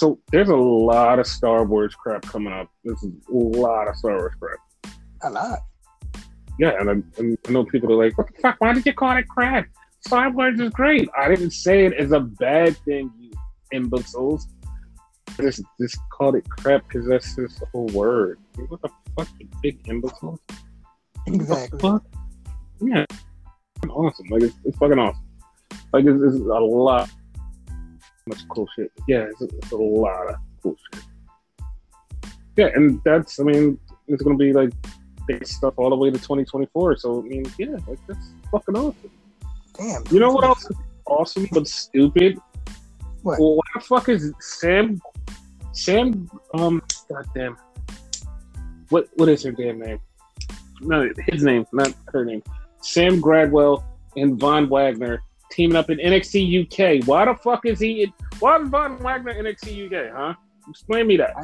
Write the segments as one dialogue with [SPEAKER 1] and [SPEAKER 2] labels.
[SPEAKER 1] so there's a lot of Star Wars crap coming up. There's a lot of Star Wars crap.
[SPEAKER 2] A lot.
[SPEAKER 1] Yeah, and I, and I know people are like, "What the fuck? Why did you call it crap? Star Wars is great." I didn't say it is a bad thing, you imbeciles. I just just called it crap because that's just a whole word. What the fuck, you big imbeciles?
[SPEAKER 2] Exactly.
[SPEAKER 1] Fuck? Yeah, awesome. Like it's, it's fucking awesome. Like it's, it's a lot, much cool shit. Yeah, it's, it's a lot of cool shit. Yeah, and that's I mean it's gonna be like big stuff all the way to 2024. So I mean, yeah, like that's fucking awesome.
[SPEAKER 2] Damn.
[SPEAKER 1] You know what else is awesome but stupid?
[SPEAKER 2] What?
[SPEAKER 1] Well, what the fuck is Sam? Sam, um, goddamn, what what is her damn name? No, his name, not her name. Sam Gradwell and Von Wagner teaming up in NXT UK. Why the fuck is he? In, why is Von Wagner NXT UK? Huh? Explain me that.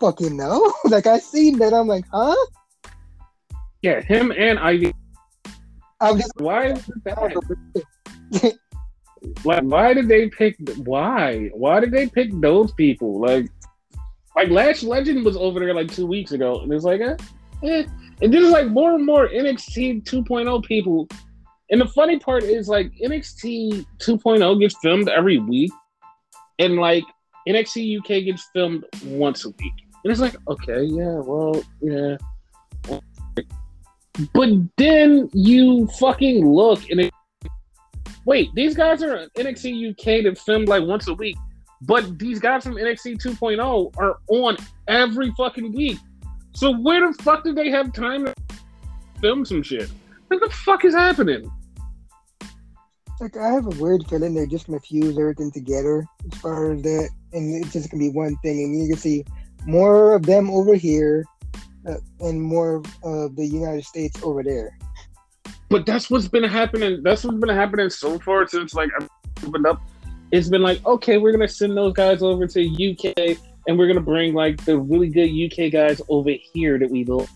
[SPEAKER 2] Fucking no. like I seen that, I'm like, huh?
[SPEAKER 1] Yeah, him and Ivy.
[SPEAKER 2] I'm just
[SPEAKER 1] Why is that? Like, why did they pick? Why? Why did they pick those people? Like, like Lash Legend was over there like two weeks ago, and it's like, eh, eh. and there's like more and more NXT 2.0 people. And the funny part is like NXT 2.0 gets filmed every week, and like NXT UK gets filmed once a week. And it's like, okay, yeah, well, yeah. But then you fucking look and it wait, these guys are NXT UK that filmed like once a week, but these guys from NXT 2.0 are on every fucking week. So where the fuck did they have time to film some shit? What the fuck is happening?
[SPEAKER 2] Like I have a weird feeling they're just gonna fuse everything together as far as that, and it's just gonna be one thing, and you can see more of them over here, uh, and more of the United States over there.
[SPEAKER 1] But that's what's been happening. That's what's been happening so far since like I opened up. It's been like, okay, we're gonna send those guys over to UK, and we're gonna bring like the really good UK guys over here that we love.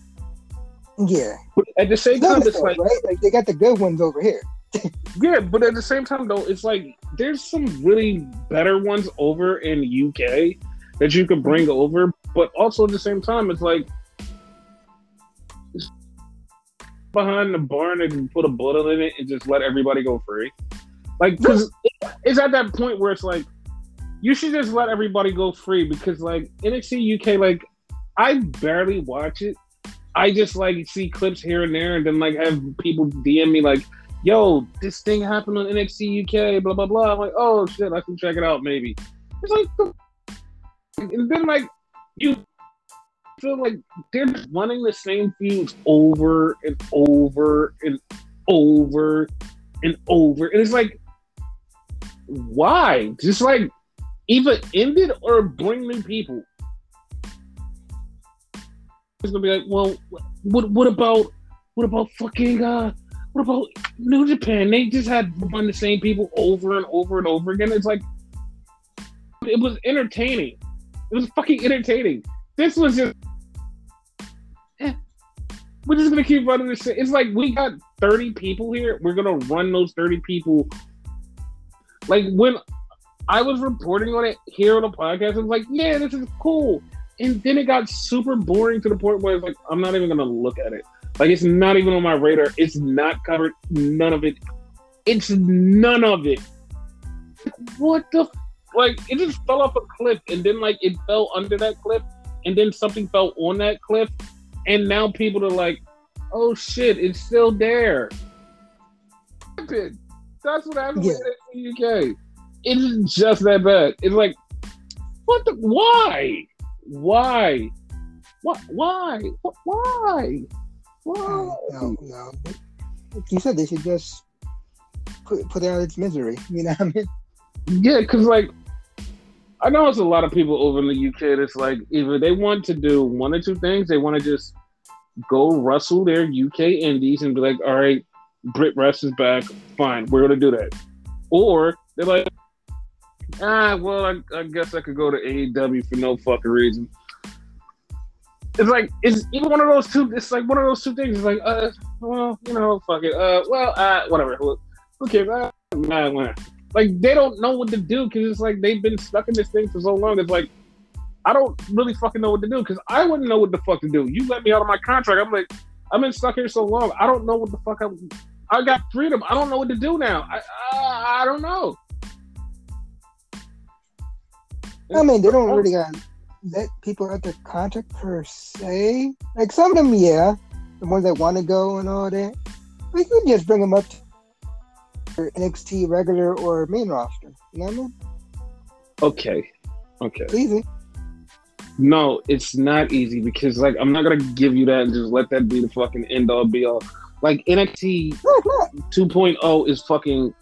[SPEAKER 2] Yeah,
[SPEAKER 1] But at the same time, it's like,
[SPEAKER 2] right? Like they got the good ones over here.
[SPEAKER 1] yeah, but at the same time though, it's like there's some really better ones over in UK that you could bring mm-hmm. over, but also at the same time, it's like behind the barn and put a bullet in it and just let everybody go free. Like, because it's at that point where it's like you should just let everybody go free because like NXT UK, like I barely watch it. I just like see clips here and there, and then like have people DM me like, "Yo, this thing happened on NXT UK," blah blah blah. I'm like, "Oh shit, I can check it out maybe." It's like, and then like you feel like they're running the same feuds over and over and over and over, and it's like, why? Just like either end it or bring new people. It's gonna be like, well, what what about what about fucking uh what about New Japan? They just had run the same people over and over and over again. It's like it was entertaining. It was fucking entertaining. This was just eh. we're just gonna keep running this. It's like we got 30 people here. We're gonna run those 30 people. Like when I was reporting on it here on the podcast, I was like, yeah, this is cool. And then it got super boring to the point where it's like, I'm not even gonna look at it. Like it's not even on my radar. It's not covered. None of it. It's none of it. What the f- like? It just fell off a cliff, and then like it fell under that cliff, and then something fell on that cliff, and now people are like, "Oh shit, it's still there." That's what happened with the UK. It's just that bad. It's like, what the? Why? Why? Why? What? Why? Why?
[SPEAKER 2] No, no, no. You said, they should just put put out its misery. You know what I mean?
[SPEAKER 1] Yeah, because like I know it's a lot of people over in the UK that's like either they want to do one or two things. They want to just go rustle their UK indies and be like, all right, BritWres is back. Fine, we're gonna do that. Or they're like, ah, well, I, I guess I could go to AEW for no fucking reason. It's like it's even one of those two. It's like one of those two things. It's like, uh, well, you know, fuck it. Uh, well, uh, whatever. Who, who cares? Uh, nah, nah. Like they don't know what to do because it's like they've been stuck in this thing for so long. It's like I don't really fucking know what to do because I wouldn't know what the fuck to do. You let me out of my contract. I'm like, I've been stuck here so long. I don't know what the fuck I'm. I got freedom. I don't know what to do now. I I, I don't know.
[SPEAKER 2] I mean, they don't really got let people out their contract per se. Like some of them, yeah, the ones that want to go and all that. We can just bring them up to NXT regular or main roster. You know what I mean?
[SPEAKER 1] Okay, okay.
[SPEAKER 2] It's easy.
[SPEAKER 1] No, it's not easy because like I'm not gonna give you that and just let that be the fucking end all be all. Like NXT
[SPEAKER 2] No,
[SPEAKER 1] 2.0 is fucking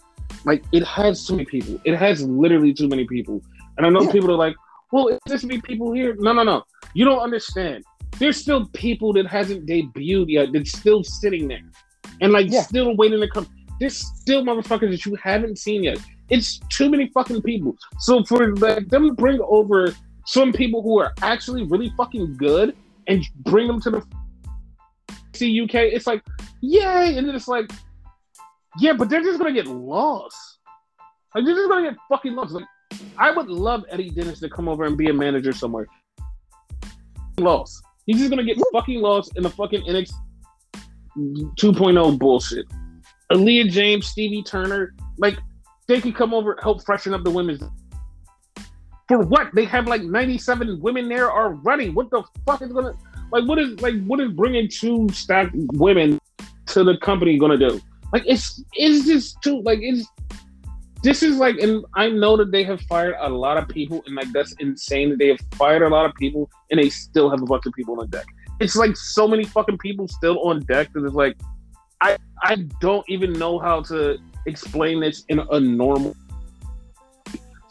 [SPEAKER 1] like it has too many people. It has literally too many people. And I know
[SPEAKER 2] Yeah.
[SPEAKER 1] people are like, well, it's just be people here. No, no, no. You don't understand. There's still people that hasn't debuted yet that's still sitting there. And like
[SPEAKER 2] Yeah.
[SPEAKER 1] still waiting to come. There's still motherfuckers that you haven't seen yet. It's too many fucking people. So for like, them to bring over some people who are actually really fucking good and bring them to the CUK, it's like, yay! And then it's like, yeah, but they're just gonna get lost. Like they're just gonna get fucking lost. Like I would love Eddie Dennis to come over and be a manager somewhere. Lost. He's just gonna get fucking lost in the fucking NXT 2.0 bullshit. Aaliyah James, Stevie Turner, like they could come over help freshen up the women's. For what? They have like 97 women there already. What the fuck is gonna like? What is like? What is bringing two stacked women to the company gonna do? Like it's it's just too like it's this is like and I know that they have fired a lot of people and like that's insane that they have fired a lot of people and they still have a bunch of people on deck. It's like so many fucking people still on deck that it's like I I don't even know how to explain this in a normal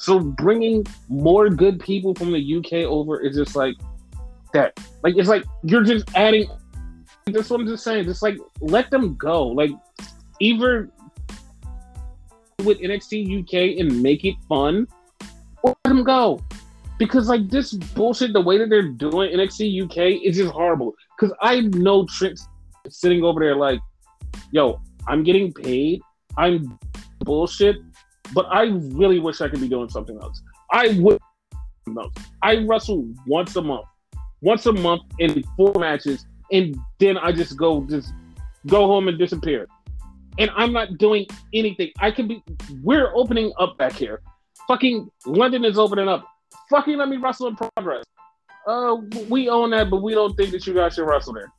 [SPEAKER 1] so bringing more good people from the UK over is just like that. Like it's like you're just adding. That's what I'm just saying. Just like let them go. Like either with NXT UK and make it fun, or let them go. Because like this bullshit, the way that they're doing NXT UK is just horrible. Because I know Trent sitting over there like, yo, I'm getting paid. I'm bullshit but I really wish I could be doing something else. I would. I wrestle once a month, once a month in four matches, and then I just go just go home and disappear. And I'm not doing anything. I can be. We're opening up back here. Fucking London is opening up. Fucking let me wrestle in progress. Uh, we own that, but we don't think that you guys should wrestle there.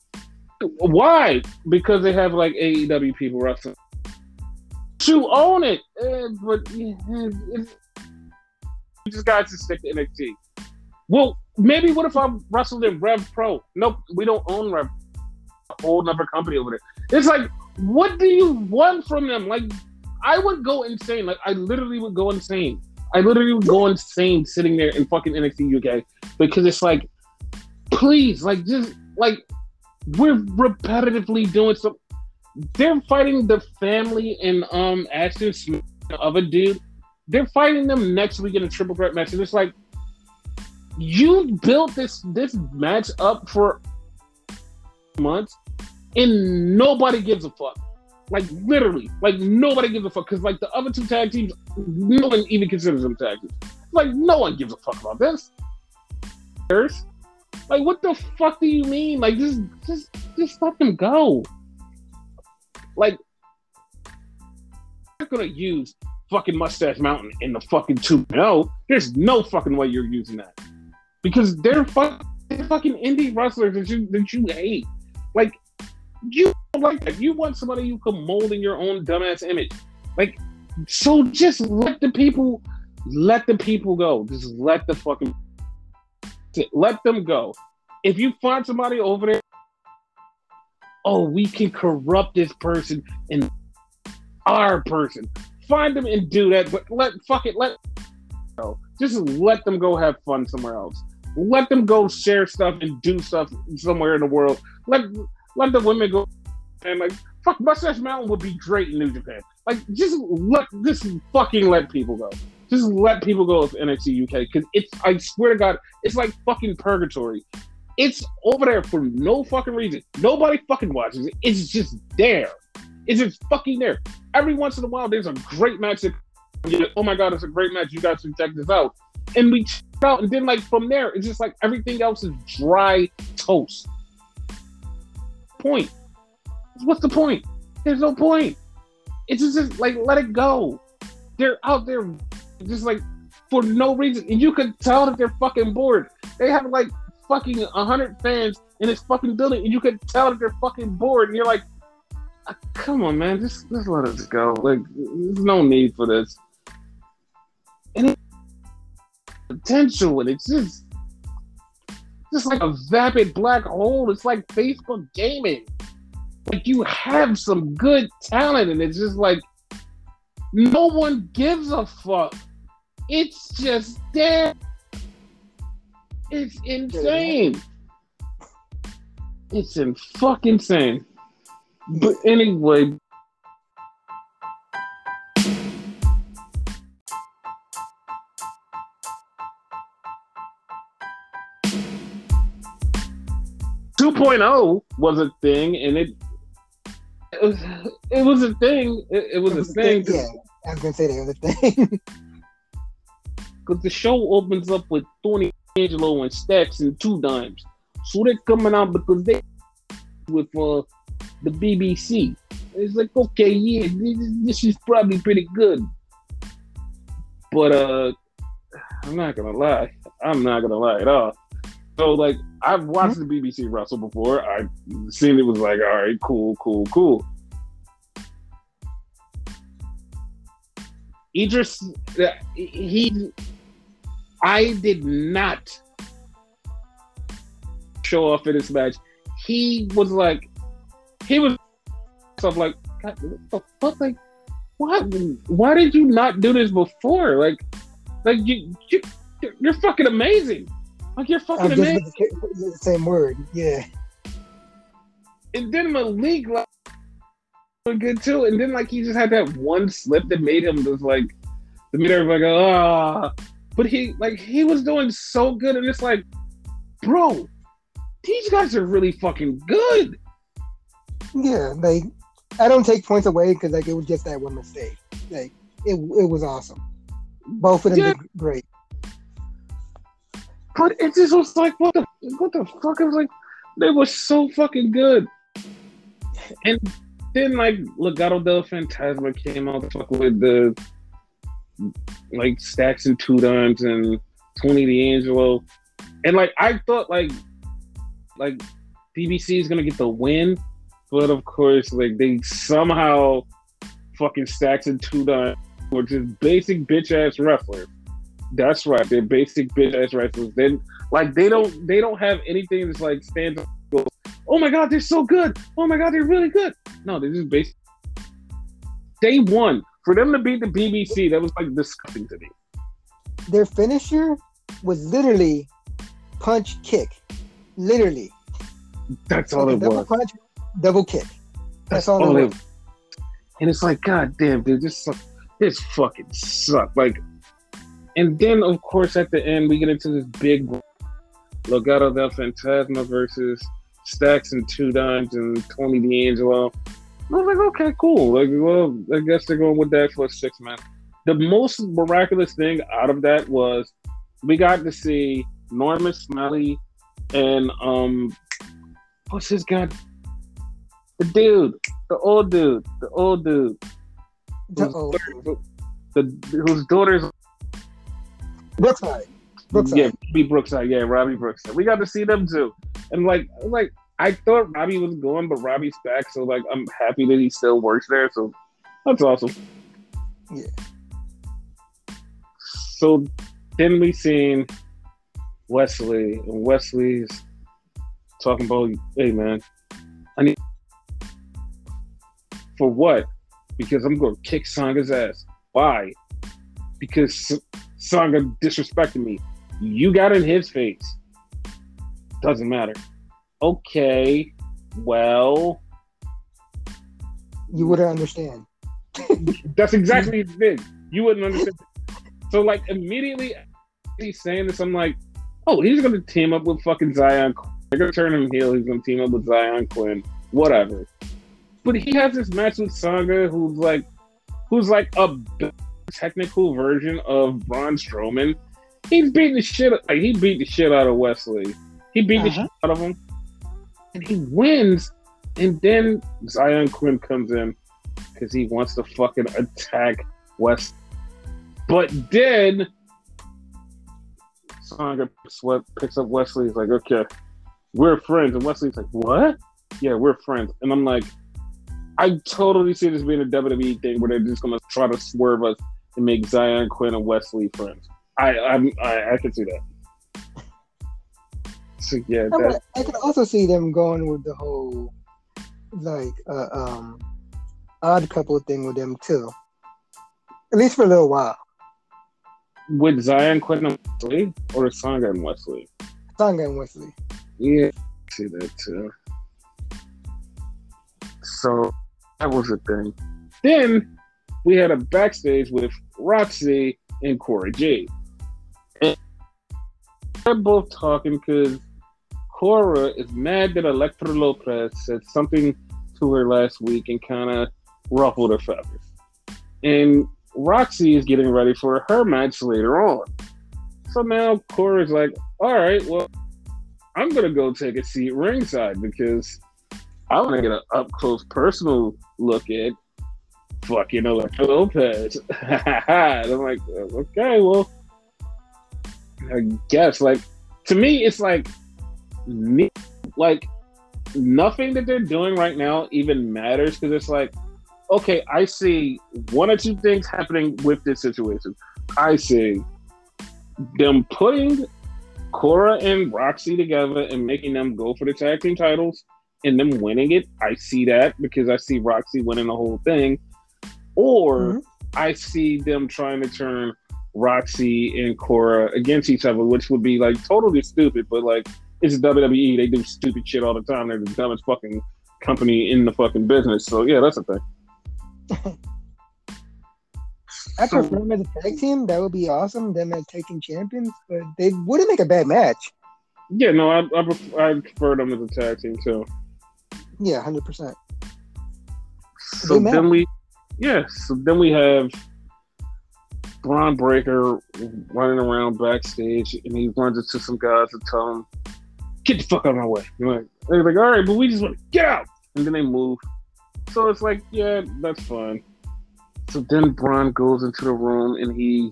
[SPEAKER 1] Why? Because they have like AEW people wrestling to own it. Uh, but you just got to stick to NXT. Well, maybe what if I wrestled in Rev Pro? Nope, we don't own Rev. A whole company over there. It's like, what do you want from them? Like, I would go insane. Like, I literally would go insane. I literally would go insane sitting there in fucking NXT UK because it's like, please, like, just like we're repetitively doing some they're fighting the family and um Ashton Smith of a dude. They're fighting them next week in a triple threat match, and it's like you built this this match up for months, and nobody gives a fuck. Like literally, like nobody gives a fuck because like the other two tag teams, no one even considers them tag teams. Like no one gives a fuck about this. Like what the fuck do you mean? Like just just just let them go like you're gonna use fucking Mustache Mountain in the fucking two. No, there's no fucking way you're using that because they're fucking, they're fucking indie wrestlers that you that you hate. Like you like that. You want somebody you can mold in your own dumbass image. Like so, just let the people let the people go. Just let the fucking let them go. If you find somebody over there oh, we can corrupt this person and our person. Find them and do that, but let fuck it, let go. Just let them go have fun somewhere else. Let them go share stuff and do stuff somewhere in the world. Let let the women go and like fuck Mustache Mountain would be great in New Japan. Like just let just fucking let people go. Just let people go with NXT UK because it's I swear to God, it's like fucking purgatory. It's over there for no fucking reason. Nobody fucking watches it. It's just there. It's just fucking there. Every once in a while, there's a great match that oh my god, it's a great match. You guys should check this out. And we check out, and then like from there, it's just like everything else is dry toast. Point. What's the point? There's no point. It's just, just like let it go. They're out there just like for no reason. And you can tell that they're fucking bored. They have like fucking hundred fans in this fucking building, and you can tell that they're fucking bored. And you're like, "Ah, come on, man, just just let us go. Like, there's no need for this. And potential, and it's just just like a vapid black hole. It's like Facebook gaming. Like you have some good talent, and it's just like no one gives a fuck. It's just there. It's insane. It's in fucking insane. But anyway, two oh was a thing, and it it was, it was a thing. It, it was
[SPEAKER 2] It
[SPEAKER 1] a
[SPEAKER 2] was a
[SPEAKER 1] thing.
[SPEAKER 2] thing, yeah. I was gonna say that was a thing.
[SPEAKER 1] because the show opens up with Tony D'Angelo and Stacks and Two Dimes. So they're coming out because they with uh, the BBC. It's like, okay, yeah, this, this is probably pretty good. But uh I'm not gonna lie. I'm not gonna lie at all. So like I've watched the BBC wrestle before. I've seen it was like, all right, cool, cool, cool. Edris, uh, he I did not show off in this match. He was like, he was stuff like, God, what the fuck? Like, why? Why did you not do this before? Like, like you, you you're fucking amazing. Like you're fucking
[SPEAKER 2] just
[SPEAKER 1] amazing.
[SPEAKER 2] the same word. Yeah.
[SPEAKER 1] And then Malik like good too. And then like he just had that one slip that made him just like, that made everybody go ah. But he like he was doing so good, and it's like, bro, these guys are really fucking good.
[SPEAKER 2] Yeah, like I don't take points away because like it was just that one mistake. Like it, it was awesome. Both of them
[SPEAKER 1] Yeah.
[SPEAKER 2] did great.
[SPEAKER 1] But it just was like, what the what the fuck? I was like, they were so fucking good. And then like Legado del Fantasma came out fuck with the like Stacks and Two Dimes and Tony D'Angelo. And like I thought like like BBC is gonna get the win, but of course like they somehow fucking Stacks and Two Dimes were just basic bitch ass wrestlers. That's right. They're basic bitch ass wrestlers. Then like they don't they don't have anything that's like stands up. goes, Oh my god, they're so good. Oh my god, they're really good. No, they're just basic. Day one for them to beat the BBC, that was like disgusting to me.
[SPEAKER 2] Their finisher was literally punch kick. Literally.
[SPEAKER 1] That's all
[SPEAKER 2] Like
[SPEAKER 1] it
[SPEAKER 2] double
[SPEAKER 1] was.
[SPEAKER 2] punch, double kick. That's all
[SPEAKER 1] all
[SPEAKER 2] it was.
[SPEAKER 1] was. And it's like, god damn, dude, this suck, this fucking sucked. Like, and then of course at the end we get into this big Legado del Fantasma versus Stacks and Two Dimes and Tony D'Angelo. I was like, okay, cool. Like, well, I guess they're going with that for a six man. The most miraculous thing out of that was we got to see Norman Smiley and um, what's his guy? The dude, the old dude, the old dude,
[SPEAKER 2] The- oh,
[SPEAKER 1] daughter- the whose daughter's
[SPEAKER 2] Brookside. Brookside.
[SPEAKER 1] yeah, B Brookside, yeah, Robbie Brookside. We got to see them too, and like, like I thought Robbie was going, but Robbie's back, so like I'm happy that he still works there. So that's awesome.
[SPEAKER 2] Yeah.
[SPEAKER 1] So then we seen Wes Lee, and Wes Lee's talking about, hey man, I need for what? Because I'm going to kick Sanga's ass. Why? Because S- Sanga disrespected me. You got in his face. Doesn't matter. Okay, well,
[SPEAKER 2] You wouldn't understand.
[SPEAKER 1] that's exactly the thing. You wouldn't understand. So like immediately he's saying this, I'm like, oh, he's gonna team up with fucking Zion. They're gonna turn him heel. He's gonna team up with Zion Quinn. Whatever. But he has this match with Sanga, who's like, who's like a technical version of Braun Strowman. He's beating the shit. Like he beat the shit out of Wes Lee. He beat uh-huh. the shit out of him, and he wins. And then Zion Quinn comes in because he wants to fucking attack West. But then Sanga picks up Wes Lee. He's like, okay, we're friends. And Wes Lee's like, what? Yeah, we're friends. And I'm like, I totally see this being a WWE thing where they're just gonna try to swerve us and make Zion Quinn and Wes Lee friends. I I'm, I I can see that. So yeah,
[SPEAKER 2] that... I can also see them going with the whole like uh, um odd couple thing with them too. At least for a little while.
[SPEAKER 1] With Zion Quinn and Wes Lee or Sanga and Wes Lee?
[SPEAKER 2] Sanga and Wes Lee.
[SPEAKER 1] Yeah, I see that too. So that was a thing. Then we had a backstage with Roxy and Cora Jade. And they're both talking because Cora is mad that Elektra Lopez said something to her last week and kind of ruffled her feathers. And Roxy is getting ready for her match later on. So now Cora's like, all right, well, I'm going to go take a seat ringside because I want to get an up close personal look at fucking Elektra Lopez. and I'm like, okay, well, I guess. Like, to me, it's like, me, like, nothing that they're doing right now even matters because it's like, okay, I see one or two things happening with this situation. I see them putting Cora and Roxy together and making them go for the tag team titles and them winning it. I see that because I see Roxy winning the whole thing. Or mm-hmm. I see them trying to turn Roxy and Cora against each other, which would be like totally stupid, but like it's WWE. They do stupid shit all the time. They're the dumbest fucking company in the fucking business. So yeah, that's a thing.
[SPEAKER 2] I prefer them as a tag team. That would be awesome. Them as tag team champions, but they wouldn't make a bad match.
[SPEAKER 1] Yeah, no, I I prefer, I prefer them as a tag team too.
[SPEAKER 2] Yeah, hundred percent.
[SPEAKER 1] So then we, yeah, so then we have Bron Breakker running around backstage, and he runs into some guys and tell them, "Get the fuck out of my way." And they're like, "All right, but we just want to get out," and then they move. So it's like, yeah, that's fine. So then Bron goes into the room and he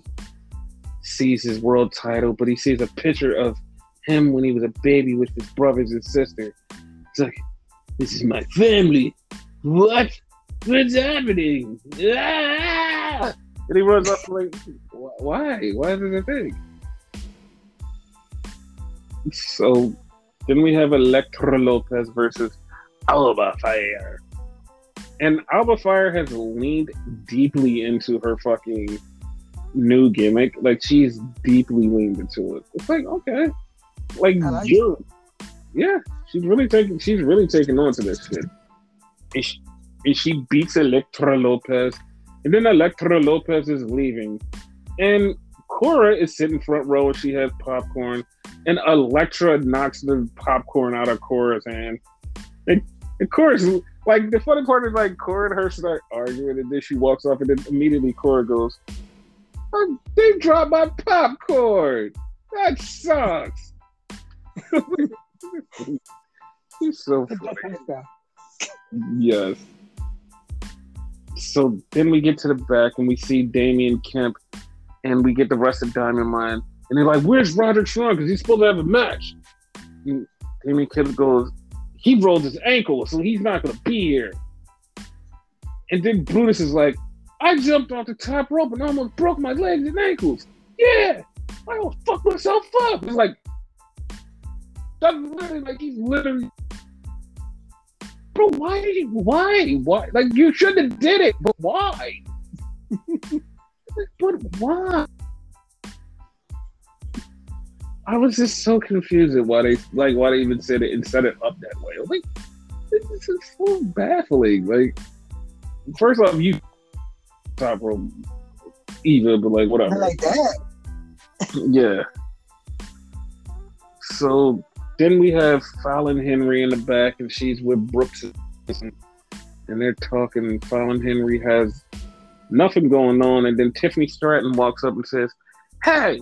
[SPEAKER 1] sees his world title, but he sees a picture of him when he was a baby with his brothers and sister. It's like, this is my family. What? What's happening? Ah! And he runs up like, why? Why is it a thing? So then we have Elektra Lopez versus Alba Fyre. And Alba Fyre has leaned deeply into her fucking new gimmick. Like she's deeply leaned into it. It's like, okay. Like, like yeah, she's really taking she's really taking on to this shit. And she, and she beats Elektra Lopez, and then Elektra Lopez is leaving, and Cora is sitting front row and she has popcorn, and Elektra knocks the popcorn out of Cora's hand. And, and Cora's like the funny part is like Cora and her start arguing, and then she walks off, and then immediately Cora goes, oh, "They dropped my popcorn. That sucks." He's so funny. Yes. So then we get to the back and we see Damon Kemp and we get the rest of Diamond Mine. And they're like, Where's Roderick Strong? Because he's supposed to have a match. And Damon Kemp goes, He rolled his ankle, so he's not going to be here. And then Brutus is like, I jumped off the top rope and almost broke my legs and ankles. Yeah, I almost fucked myself up. It's like, that's literally like he's literally bro, why why, why? Like, you should have did it, but why? but why? I was just so confused at why they, like, why they even said it and set it up that way. like, this is so baffling. Like, first off, you top rope Eva, but like, whatever.
[SPEAKER 2] like that.
[SPEAKER 1] yeah. So then we have Fallon Henry in the back, and she's with Brooks, and they're talking. And Fallon Henry has nothing going on. And then Tiffany Stratton walks up and says, Hey,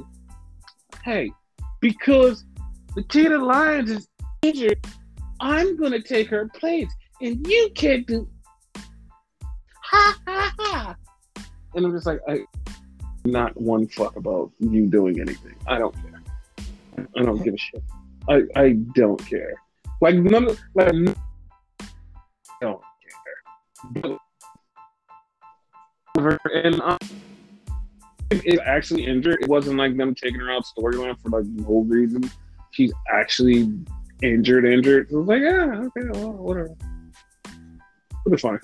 [SPEAKER 1] hey, because the Nikita Lyons is injured, I'm going to take her place. And you can't do. Ha ha ha. And I'm just like, I, not one fuck about you doing anything. I don't care. I don't give a shit. I, I don't care. Like none of, like I don't care. But, and um, actually injured. It wasn't like them taking her out storyline for like no reason. She's actually injured, injured. So I was like, yeah, okay, well, whatever. It'll be fine.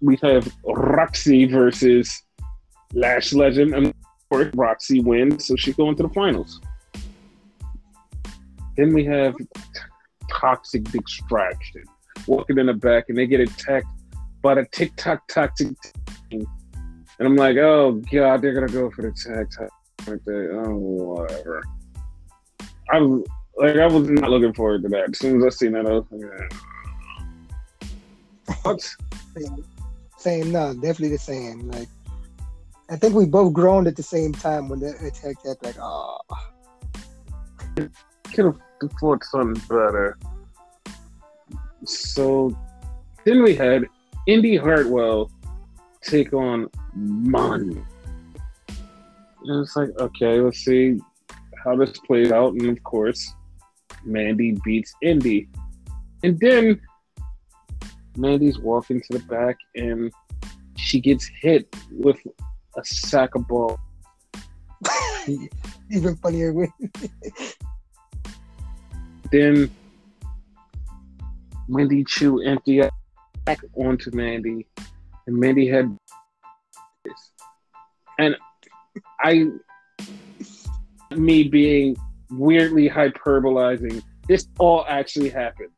[SPEAKER 1] We have Roxy versus Lash Legend, and of course Roxy wins, so she's going to the finals. Then we have Toxic Attraction walking in the back, and they get attacked by the TikTok Toxic. And I'm like, oh god, they're gonna go for the time like that. Oh, whatever. I was like, I was not looking forward to that. As soon as I seen that, I was like, yeah. what?
[SPEAKER 2] Same, same, no, definitely the same. Like, I think we both groaned at the same time when the attack that, like, ah. oh.
[SPEAKER 1] Could have thought something better. So then we had Indi Hartwell take on Mon. And it's like, okay, let's see how this plays out. And of course, Mandy beats Indi. And then Mandy's walking to the back and she gets hit with a sack of balls.
[SPEAKER 2] Even funnier
[SPEAKER 1] then Wendy Choo empty back onto Mandy, and Mandy had this. And I, me being weirdly hyperbolizing, this all actually happened.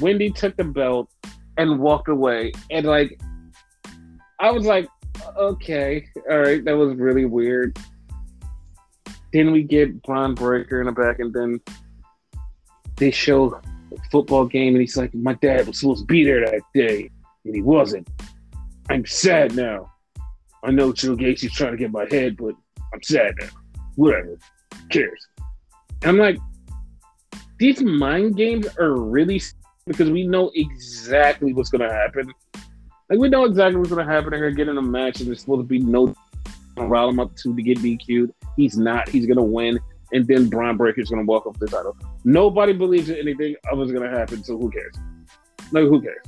[SPEAKER 1] Wendy took the belt and walked away, and like, I was like, okay, all right, that was really weird. Then we get Bron Breakker in the back, and then they show a football game, and he's like, "My dad was supposed to be there that day, and he wasn't. I'm sad now. I know Triple Gacy's trying to get my head, but I'm sad now. Whatever. Who cares?" And I'm like, these mind games are really because we know exactly what's going to happen. Like we know exactly what's going to happen. They're to get in a match, and there's supposed to be no rile him up to to get DQ'd. He's not. He's going to win and then Bron Breakker's going to walk up the title. Nobody believes that anything other is going to happen, so who cares? Like, who cares?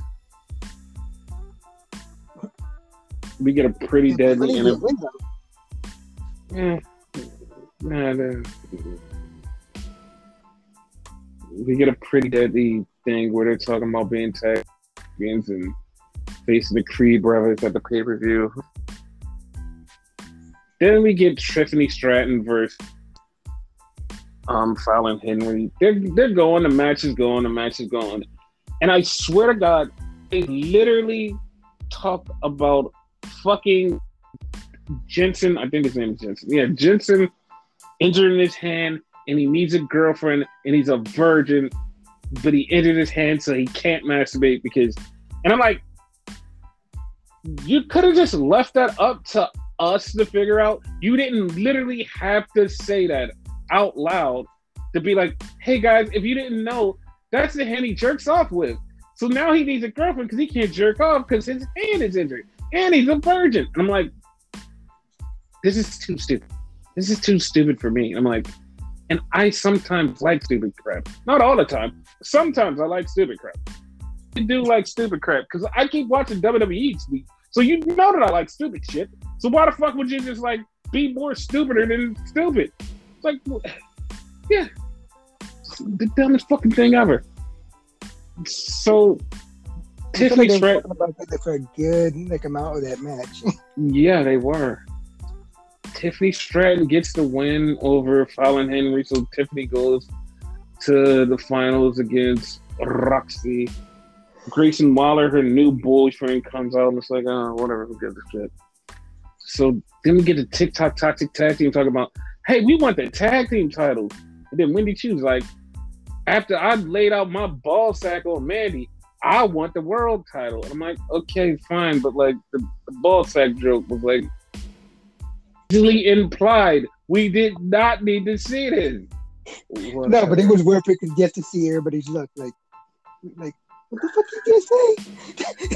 [SPEAKER 1] We get a pretty deadly interview. Yeah. Mm. Nah, we get a pretty deadly thing where they're talking about being tag champions and facing the Creed brothers at the pay per view. Then we get Tiffany Stratton versus um, Fallon Henry. They're they're going. The match is going. The match is going. And I swear to God, they literally talk about fucking Jensen. I think his name is Jensen. Yeah, Jensen injuring his hand, and he needs a girlfriend, and he's a virgin, but he injured his hand, so he can't masturbate because. And I'm like, you could have just left that up to us to figure out. You didn't literally have to say that out loud to be like, hey guys, if you didn't know, that's the hand he jerks off with. So now he needs a girlfriend because he can't jerk off because his hand is injured and he's a virgin. And I'm like, this is too stupid. This is too stupid for me. I'm like, and I sometimes like stupid crap. Not all the time. Sometimes I like stupid crap. I do like stupid crap because I keep watching WWE. So you know that I like stupid shit. So why the fuck would you just like be more stupider than stupid? Like, yeah, the dumbest fucking thing ever. So, Tiffany Stratton
[SPEAKER 2] about for a good like amount of that match.
[SPEAKER 1] yeah, they were. Tiffany Stratton gets the win over Fallon Henry, so Tiffany goes to the finals against Roxy. Grayson Waller, her new boyfriend, comes out and it's like, oh, whatever, who gives a shit. So then we get the TikTok Toxic Tag Team talking about hey, we want the tag team titles. And then Wendy Choo's like, after I laid out my ball sack on Mandy, I want the world title. I'm like, okay, fine, but like the, the ball sack joke was like easily implied. We did not need to see this.
[SPEAKER 2] No, but it was worth it just to see everybody's look like, like what the fuck you just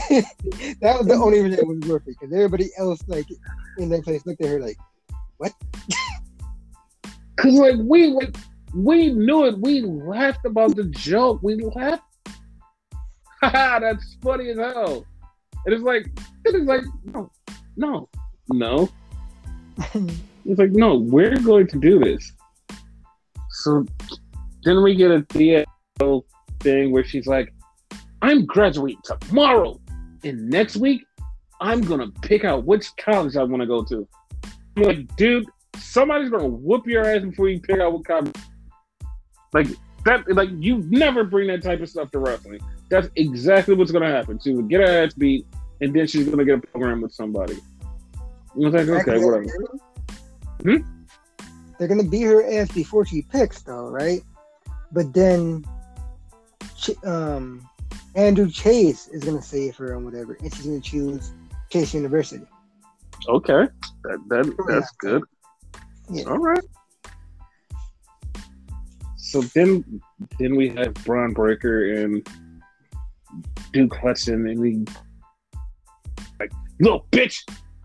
[SPEAKER 2] say? that was the only reason it was worth it because everybody else like in that place looked at her like, what?
[SPEAKER 1] Cause like we like we knew it. We laughed about the joke. We laughed. That's funny as hell. And it's like it is like no, no, no. it's like no, we're going to do this. So then we get a DL thing where she's like, I'm graduating tomorrow. And next week, I'm gonna pick out which college I want to go to. I'm like, dude, somebody's gonna whoop your ass before you pick out what college. Like that, like you never bring that type of stuff to wrestling. That's exactly what's gonna happen. She would get her ass beat, and then she's gonna get a program with somebody. I was like, okay, whatever.
[SPEAKER 2] Hmm? They're gonna beat her ass before she picks, though, right? But then, she, um, Andre Chase is gonna save her and whatever, and she's gonna choose Chase University.
[SPEAKER 1] Okay, that, that that's good. Yeah. All right. So then, then we have Bron Breakker and Duke Hudson, and we like, little bitch,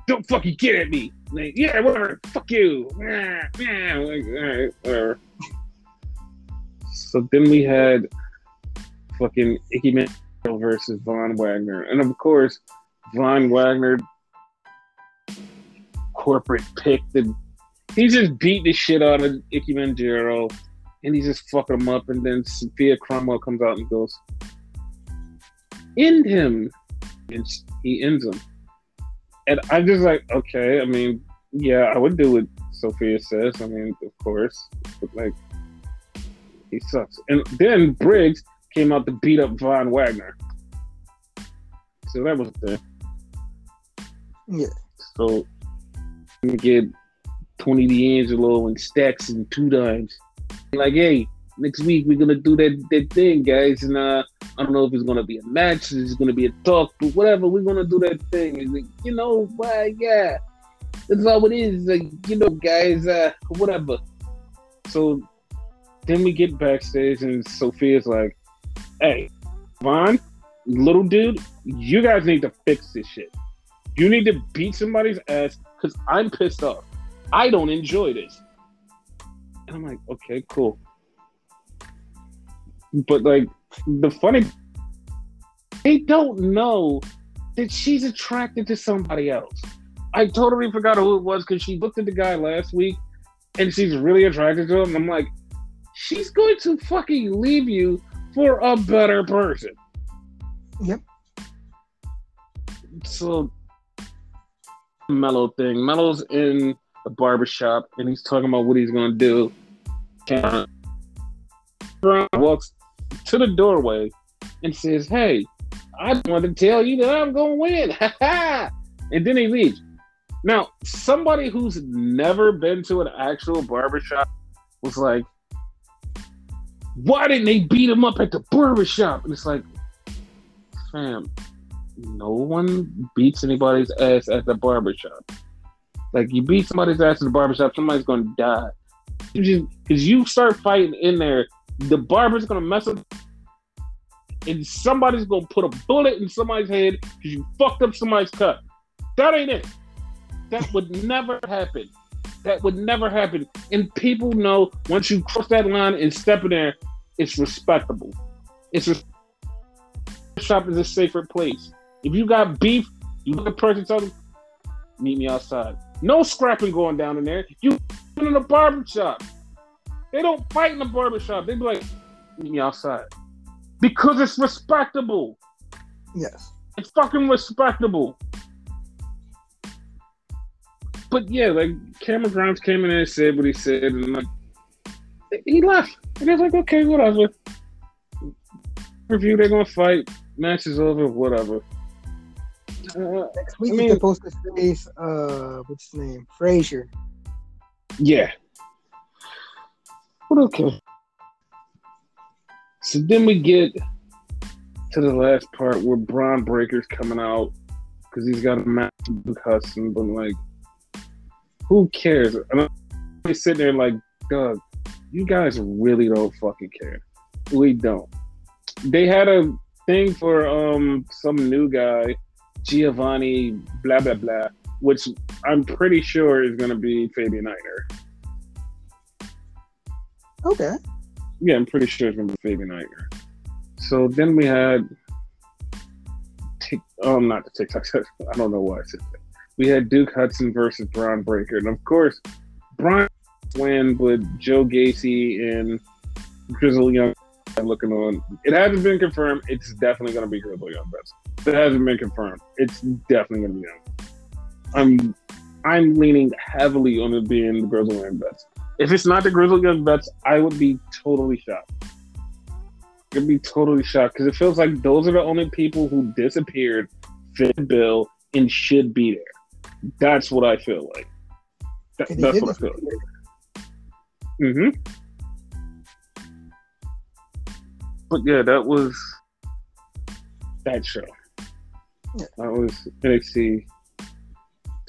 [SPEAKER 1] don't fucking get at me. Like, yeah, whatever, fuck you. Yeah, yeah, like, all right, whatever. So then we had fucking Ikemen versus Von Wagner, and of course, Von Wagner corporate picked and he just beat the shit out of Ikemen Jiro and he's just fucking him up. And then Sophia Cromwell comes out and goes, End him. And he ends him. And I'm just like, okay, I mean, yeah, I would do what Sophia says. I mean, of course. But like, he sucks. And then Briggs came out to beat up Von Wagner. So that was the
[SPEAKER 2] Yeah.
[SPEAKER 1] So we get Tony D'Angelo and Stacks and two dimes. Like, hey, next week we're gonna do that that thing, guys. And uh, I don't know if it's gonna be a match, it's gonna be a talk, but whatever, we're gonna do that thing. like, you know, why, yeah, that's all it is. Like, you know, guys, uh, whatever. So then we get backstage, and Sophia's like, "Hey, Von, little dude, you guys need to fix this shit. You need to beat somebody's ass because I'm pissed off. I don't enjoy this." And I'm like, okay, cool. But like the funny they don't know that she's attracted to somebody else. I totally forgot who it was because she looked at the guy last week and she's really attracted to him. I'm like, she's going to fucking leave you for a better person.
[SPEAKER 2] Yep.
[SPEAKER 1] So mellow thing. Melo's in a barbershop and he's talking about what he's gonna do. Cameron walks to the doorway and says, Hey, I want to tell you that I'm gonna win. and then he leaves. Now, somebody who's never been to an actual barbershop was like, Why didn't they beat him up at the barbershop? And it's like, fam, no one beats anybody's ass at the barbershop. Like you beat somebody's ass at the barbershop, somebody's gonna die. You just because you start fighting in there, the barber's gonna mess up and somebody's gonna put a bullet in somebody's head because you fucked up somebody's cut. That ain't it. That would never happen. That would never happen. And people know once you cross that line and step in there, it's respectable. It's a shop is a safer place. If you got beef, you look at the person tell them, meet me outside. No scrapping going down in there. You in a barbershop. They don't fight in the barbershop. They be like, meet me outside. Because it's respectable.
[SPEAKER 2] Yes.
[SPEAKER 1] It's fucking respectable. But yeah, like Cameron Grimes came in and said what he said, and like he left. And I was like, okay, whatever. Review, they're gonna fight. Match is over, whatever.
[SPEAKER 2] Uh, Next week I mean, he's supposed to face uh what's his name? Frazer.
[SPEAKER 1] Yeah. But okay. So then we get to the last part where Bron Breakker's coming out because he's got a massive custom, but like, who cares? And I'm sitting there like, Doug, you guys really don't fucking care. We don't. They had a thing for um some new guy, Giovanni, blah blah blah, which I'm pretty sure is gonna be Fabian Aichner.
[SPEAKER 2] Okay.
[SPEAKER 1] Yeah, I'm pretty sure it's gonna be Fabian Aichner. So then we had, um, not the TikTok. I don't know why I said that. We had Duke Hudson versus Bron Breakker, and of course, Bron win with Joe Gacy and Grizzly Young looking on. It hasn't been confirmed. It's definitely going to be Grizzled Young Vets. It hasn't been confirmed. It's definitely going to be him. I'm I'm leaning heavily on it being the Grizzled Young Vets. If it's not the Grizzled Young Vets, I would be totally shocked. I'd be totally shocked because it feels like those are the only people who disappeared, fit the bill, and should be there. That's what I feel like. That, that's what I feel like. Mm-hmm. But yeah, that was that show.
[SPEAKER 2] Yeah.
[SPEAKER 1] That was NXT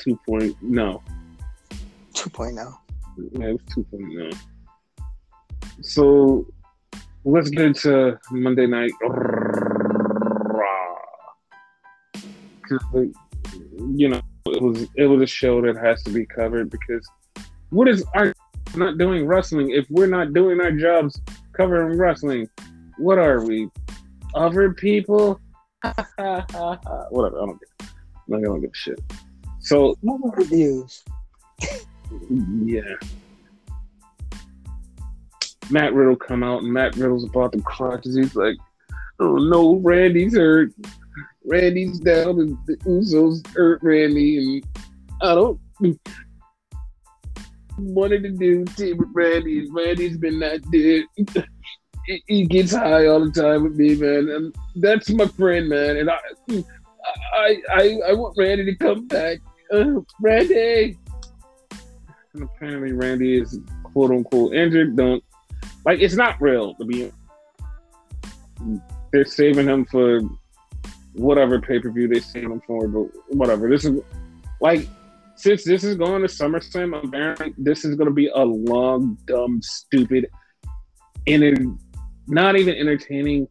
[SPEAKER 1] 2.0. No.
[SPEAKER 2] 2.0.
[SPEAKER 1] Yeah, it was 2.0. So let's get into Monday Night Raw. You know, it was it was a show that has to be covered because what is our not doing wrestling if we're not doing our jobs covering wrestling? What are we? Other people? Whatever. I don't get. I don't give a shit. So
[SPEAKER 2] reviews.
[SPEAKER 1] yeah. Matt Riddle come out and Matt Riddle's about to because he's like, oh no, Randy's hurt. Randy's down and the Usos hurt Randy and I don't wanted to do team with Randy and Randy's been that dude. He, gets high all the time with me, man. And that's my friend, man. And I I I, I want Randy to come back. Uh, Randy. And apparently Randy is quote unquote injured. Don't like it's not real to be. They're saving him for whatever pay per view they're saving him for, but whatever. This is like since this is going to SummerSlam, apparently this is going to be a long, dumb, stupid, and not even entertaining.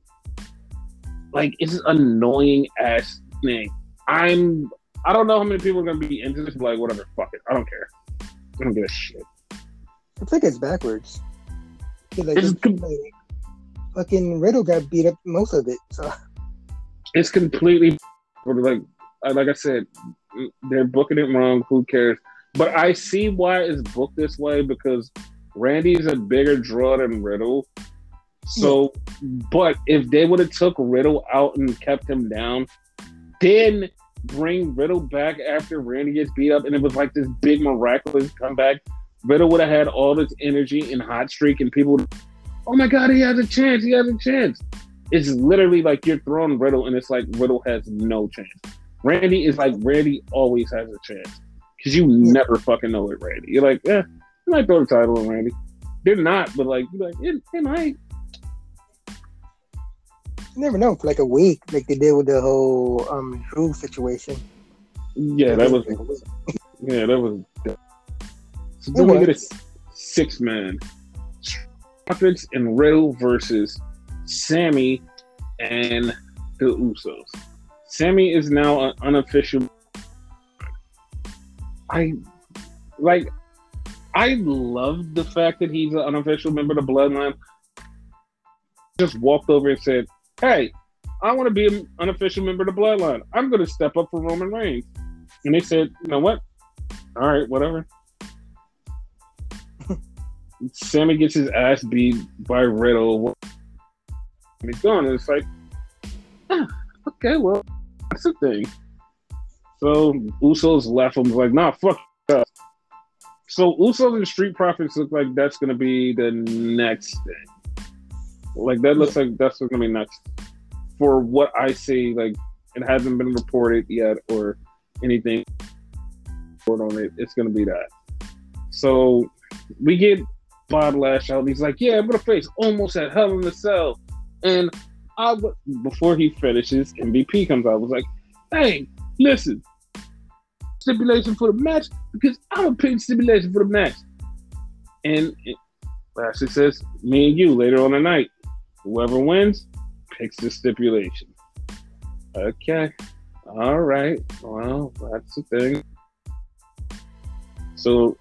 [SPEAKER 1] Like it's an annoying ass thing. I'm. I don't know how many people are going to be into this. But like whatever, fuck it. I don't care. I don't give a shit.
[SPEAKER 2] I think it's backwards. Like,
[SPEAKER 1] It's
[SPEAKER 2] it's
[SPEAKER 1] com-
[SPEAKER 2] like, fucking Riddle got beat up most of it. So
[SPEAKER 1] it's completely like like I said, they're booking it wrong. Who cares? But I see why it's booked this way because Randy's a bigger draw than Riddle. So, but if they would have took Riddle out and kept him down, then bring Riddle back after Randy gets beat up, and it was like this big miraculous comeback. Riddle would have had all this energy and hot streak, and people, oh my god, he has a chance, he has a chance. It's literally like you're throwing Riddle, and it's like Riddle has no chance. Randy is like Randy always has a chance because you never fucking know it, Randy. You're like, yeah, you might throw the title on Randy. They're not, but like, you're like, yeah, they might.
[SPEAKER 2] Never know for like a week, like they did with the whole um Drew situation.
[SPEAKER 1] Yeah, that was Yeah, that was. So then we get a six man. Profits and Riddle versus Sami and the Usos. Sami is now an unofficial. I like. I love the fact that he's an unofficial member of the Bloodline. Just walked over and said, "Hey, I want to be an unofficial member of the Bloodline. I'm going to step up for Roman Reigns." And they said, "You know what? All right, whatever." Sami gets his ass beat by Riddle. And he's gone. And it's like, ah, okay, well, that's the thing. So Usos left him like, nah, fuck us. So Usos and Street Profits look like that's gonna be the next thing. Like that looks like that's what's gonna be next. For what I see, like it hasn't been reported yet or anything on it. It's gonna be that. So we get Bob Lash out. He's like, "Yeah, I'm gonna face Omos at Hell in the Cell, and I w- before he finishes, MVP comes out. I Was like, hey, listen, stipulation for the match because I'm gonna pick stipulation for the match. And it, Lashley says, me and you later on the night, whoever wins picks the stipulation. Okay, all right. Well, that's the thing. So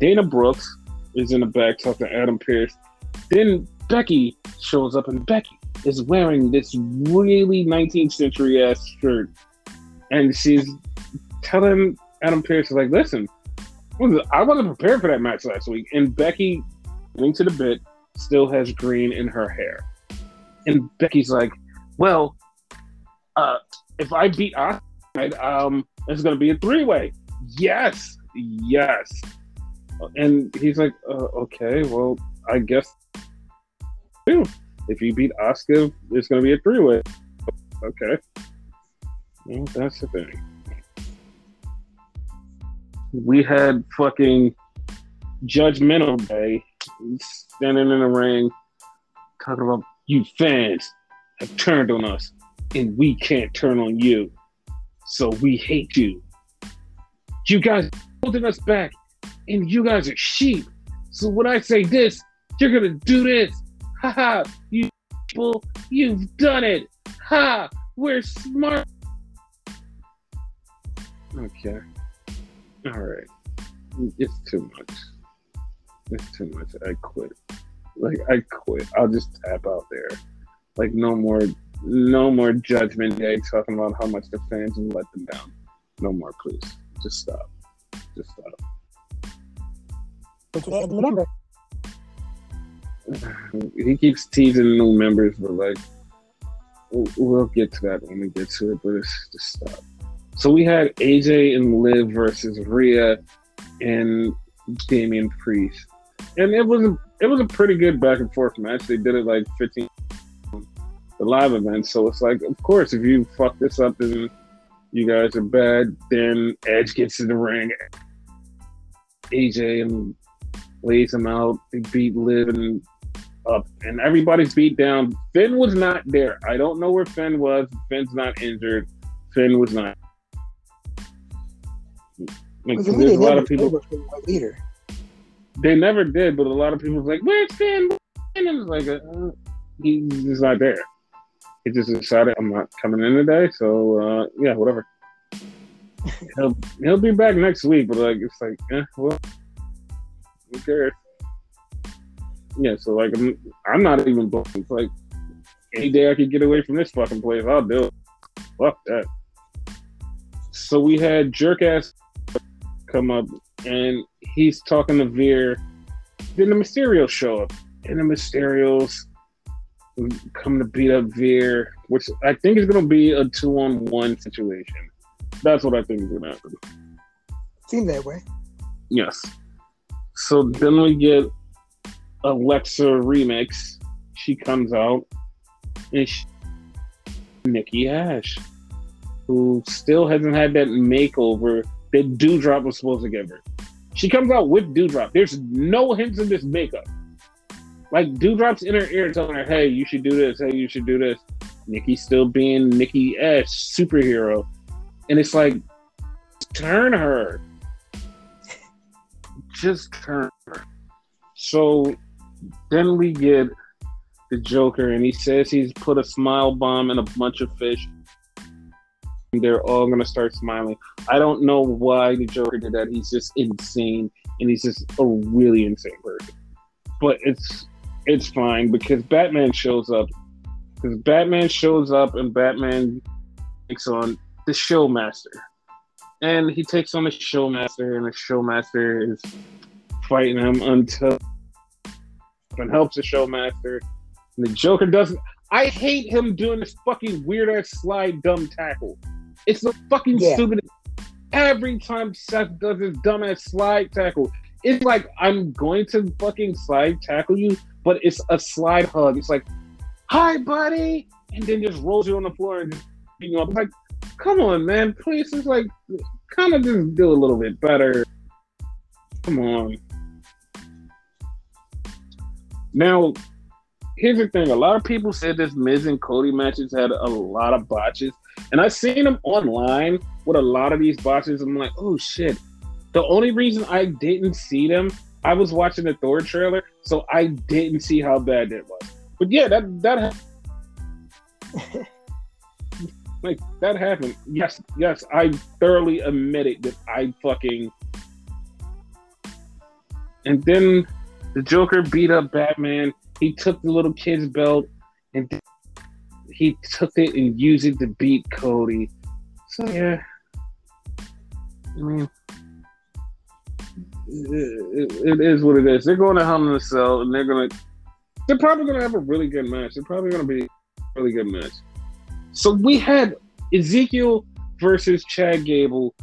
[SPEAKER 1] Dana Brooks is in the back talking to Adam Pearce. Then Becky shows up, and Becky is wearing this really 19th century ass shirt, and she's telling Adam Pearce, like, listen, I wasn't prepared for that match last week. And Becky, linked to the bit, still has green in her hair. And Becky's like, well, uh, if I beat Asuka, um, it's going to be a three way. Yes, yes. And he's like, uh, okay, well, I guess if you beat Asuka, it's going to be a three way. Okay. Well, that's the thing we had fucking Judgmental Day standing in the ring talking about you fans have turned on us and we can't turn on you. So we hate you. You guys holding us back and you guys are sheep. So when I say this, you're gonna do this. Ha ha, you people, you've done it. Ha, we're smart. Okay. All right. It's too much. It's too much. I quit. Like I quit. I'll just tap out there. Like no more no more judgment day talking about how much the fans let them down. No more, please. Just stop. Just stop.
[SPEAKER 2] Remember.
[SPEAKER 1] He keeps teasing new members, but like we'll get to that when we get to it. But it's just stop. So we had AJ and Liv versus Rhea and Damian Priest, and it was a, it was a pretty good back and forth match. They did it like 15 the live event, so it's like, of course, if you fuck this up and you guys are bad, then Edge gets in the ring, AJ and lays him out. They beat Liv and up, and everybody's beat down. Finn was not there. I don't know where Finn was. Finn's not injured. Finn was not like, there's a lot of people. Leader. They never did, but a lot of people was like, "Where's Finn?" And it's like, uh, he's just not there. He just decided, "I'm not coming in today." So uh, yeah, whatever. he'll he'll be back next week, but like it's like, eh, well, who cares? Yeah, so like I'm I'm not even booked. It's like any day I could get away from this fucking place, I'll do it. Fuck that. So we had jerk ass come up and he's talking to Veer. Then the Mysterios show up, and the Mysterios come to beat up Veer, which I think is going to be a two on one situation. That's what I think is going to happen.
[SPEAKER 2] Seem that way.
[SPEAKER 1] Yes. So then we get Alexa remix. She comes out, and she, Nikki Ash, who still hasn't had that makeover that Doudrop was supposed to give her. She comes out with Doudrop. There's no hints of this makeup. Like Doudrop's in her ear telling her, "Hey, you should do this. Hey, you should do this." Nikki's still being Nikki S, superhero, and it's like, turn her. Just turn her. So then we get the Joker, and he says he's put a smile bomb in a bunch of fish they're all gonna start smiling. I don't know why the Joker did that. He's just insane, and he's just a really insane person. But it's it's fine because Batman shows up. Because Batman shows up, and Batman takes on the Showmaster, and he takes on the Showmaster, and the Showmaster is fighting him until and helps the Showmaster. And the Joker doesn't. I hate him doing this fucking weird ass slide dumb tackle. It's the fucking yeah. stupid. Every time Seth does his dumbass slide tackle, it's like I'm going to fucking slide tackle you, but it's a slide hug. It's like, "Hi, buddy," and then just rolls you on the floor and just you know, like, come on, man, please, it's like, kind of just do a little bit better. Come on. Now, here's the thing: a lot of people said this Miz and Cody matches had a lot of botches, and I've seen them online with a lot of these botches. I'm like, oh shit. The only reason I didn't see them, I was watching the Thor trailer, so I didn't see how bad it was. But yeah, that that like that happened. Yes, yes, I thoroughly admitted that I fucking. And then the Joker beat up Batman. He took the little kid's belt and he took it and used it to beat Cody. So yeah, I mean, it, it is what it is. They're going to Hell in a Cell, and they're gonna. They're probably gonna have a really good match. They're probably gonna be a really good match. So we had Ezekiel versus Chad Gable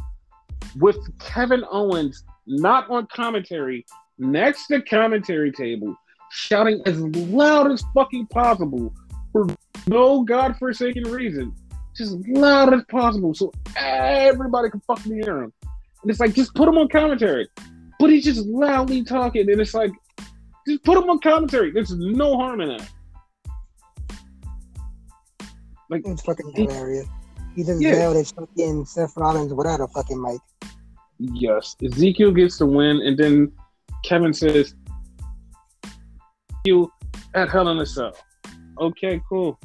[SPEAKER 1] with Kevin Owens not on commentary next to commentary table shouting as loud as fucking possible for no godforsaken reason. Just loud as possible so everybody can fucking hear him. And it's like, just put him on commentary. But he's just loudly talking, and it's like, just put him on commentary. There's no harm in that.
[SPEAKER 2] Like it's fucking hilarious. He's as yeah. loud as fucking Seth Rollins without a fucking mic.
[SPEAKER 1] Yes, Ezekiel gets the win, and then Kevin says, "You at Hell in a Cell." Okay, cool.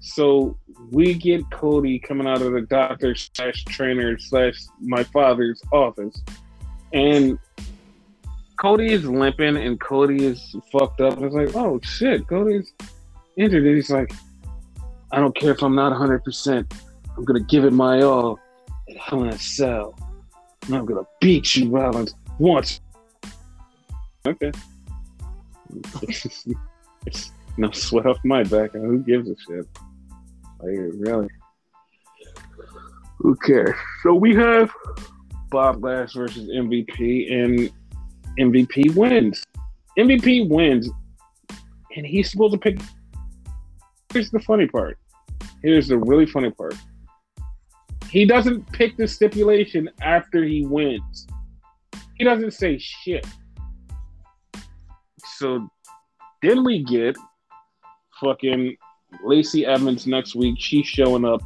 [SPEAKER 1] So we get Cody coming out of the doctor slash trainer slash my father's office, and Cody is limping and Cody is fucked up. It's like, oh shit, Cody's injured. And he's like, I don't care if I'm not 100%. I'm going to give it my all at Hell in a Cell. And I'm to beat you, Rollins, once. Okay. no sweat off my back. And who gives a shit? Like, really? Who cares? So we have Bob Lash versus MVP, and MVP wins. MVP wins, and he's supposed to pick. Here's the funny part. Here's the really funny part. He doesn't pick the stipulation after he wins. He doesn't say shit. So then we get fucking Lacey Evans next week. She's showing up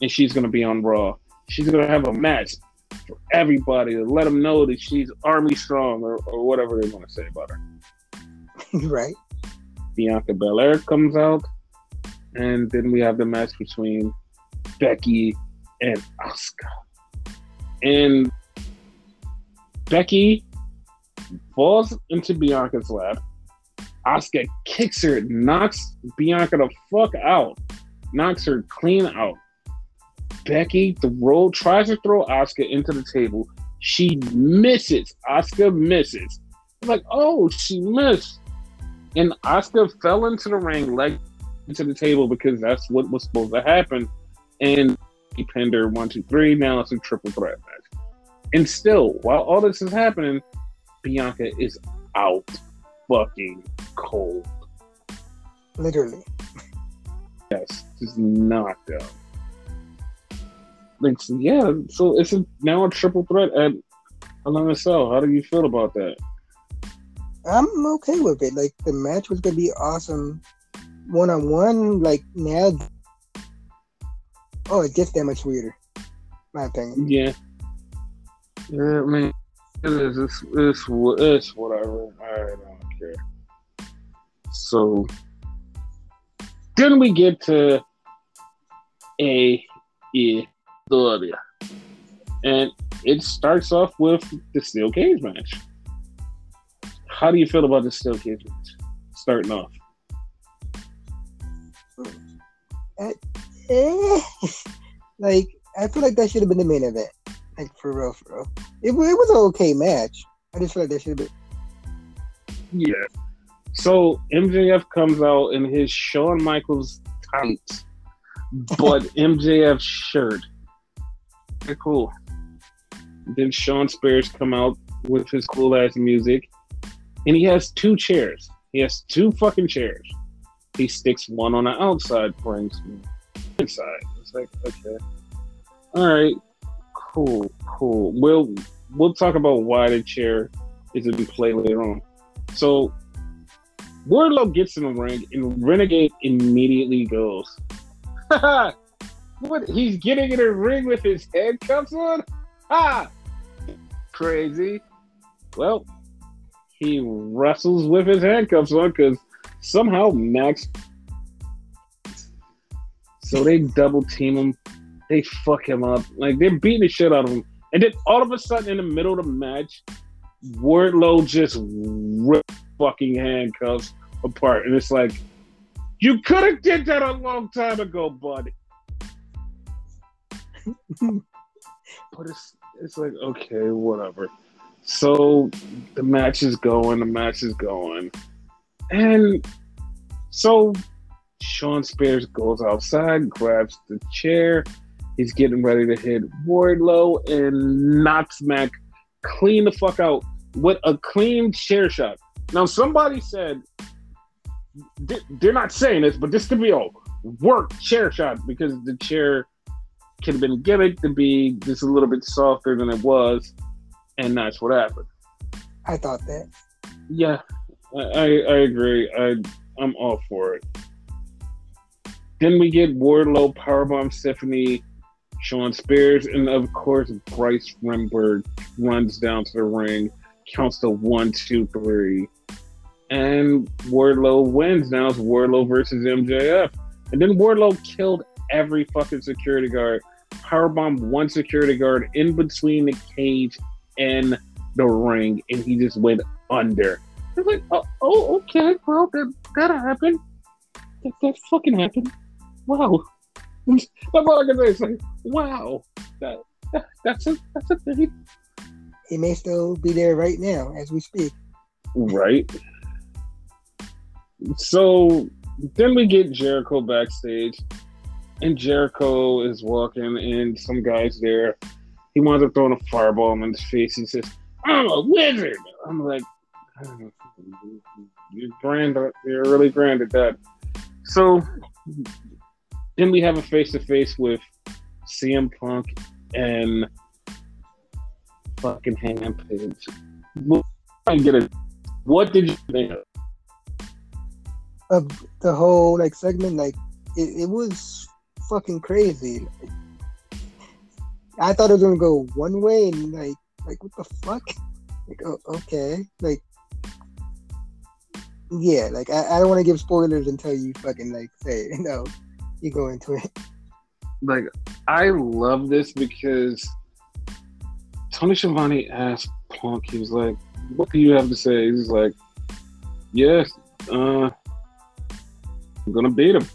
[SPEAKER 1] and she's going to be on Raw. She's going to have a match for everybody to let them know that she's army strong or, or whatever they want to say about her.
[SPEAKER 2] right.
[SPEAKER 1] Bianca Belair comes out and then we have the match between Becky and Asuka. And Becky falls into Bianca's lap. Asuka kicks her, knocks Bianca the fuck out, knocks her clean out. Becky throw tries to throw Asuka into the table. She misses. Asuka misses. like, oh, she missed. And Asuka fell into the ring, leg to the table because that's what was supposed to happen. And he pinned her one, two, three. Now it's a triple threat match. And still, while all this is happening, Bianca is out fucking cold.
[SPEAKER 2] Literally.
[SPEAKER 1] Yes, just knocked out. Like, yeah, so it's a, now a triple threat at Hell in a Cell. How do you feel about that?
[SPEAKER 2] I'm okay with it. Like the match was gonna be awesome one on one, like now, oh, it gets that much weirder. My opinion.
[SPEAKER 1] Yeah. Yeah, I mean, it is. It's, it's, it's whatever. I don't care. So then we get to a historia, and it starts off with the steel cage match. How do you feel about the steel cage match starting off?
[SPEAKER 2] eh, like I feel like that should have been the main event. Like for real, for real. It, it was an okay match. I just feel like that should have been.
[SPEAKER 1] Yeah. So MJF comes out in his Shawn Michaels tights, but MJF shirt. Okay, cool. Then Shawn Spears come out with his cool ass music, and he has two chairs. He has two fucking chairs. He sticks one on the outside, brings me inside. It's like, okay. All right. Cool, cool. We'll we'll talk about why the chair is in play later on. So Wardlow gets in the ring and Renegade immediately goes, what? He's getting in a ring with his handcuffs on? Ha! Crazy. Well, he wrestles with his handcuffs on because somehow Max. So they double team him. They fuck him up. Like they're beating the shit out of him. And then all of a sudden, in the middle of the match, Wardlow just ripped fucking handcuffs apart, and it's like, you could have did that a long time ago, buddy. but it's it's like okay, whatever. So the match is going, the match is going, and so Shawn Spears goes outside, grabs the chair. He's getting ready to hit Wardlow and knocks Mac clean the fuck out with a clean chair shot. Now, somebody said they're not saying this, but this could be a work chair shot because the chair could have been gimmicked to be just a little bit softer than it was, and that's what happened.
[SPEAKER 2] I thought that.
[SPEAKER 1] Yeah, I I, I agree. I I'm all for it. Then we get Wardlow powerbomb Stephanie, Shawn Spears, and of course Bryce Remsburg runs down to the ring counts to one, two, three. And Wardlow wins. Now it's Wardlow versus MJF. And then Wardlow killed every fucking security guard. Powerbomb one security guard in between the cage and the ring, and he just went under. It's like, oh, oh, okay, well, that, that happened. That, that fucking happened. Wow. That's all I can say. It's like, wow. That, that that's a that's a thing
[SPEAKER 2] he may still be there right now as we speak.
[SPEAKER 1] Right. So then we get Jericho backstage, and Jericho is walking, and some guy's there. He winds up throwing a fireball in his face. He says, "I'm a wizard." I'm like, "You're grand. You're really grand at that." So then we have a face to face with CM Punk and fucking hand page. I get it. What did you think
[SPEAKER 2] of the whole like segment? Like it, it was fucking crazy. I thought it was gonna go one way, and like like what the fuck? Like oh, okay, like yeah, like I, I don't want to give spoilers until you fucking like say you know you go into it.
[SPEAKER 1] Like I love this because Tony Schiavone asked Punk, he was like, "What do you have to say?" He's like, "Yes, uh, I'm gonna beat him."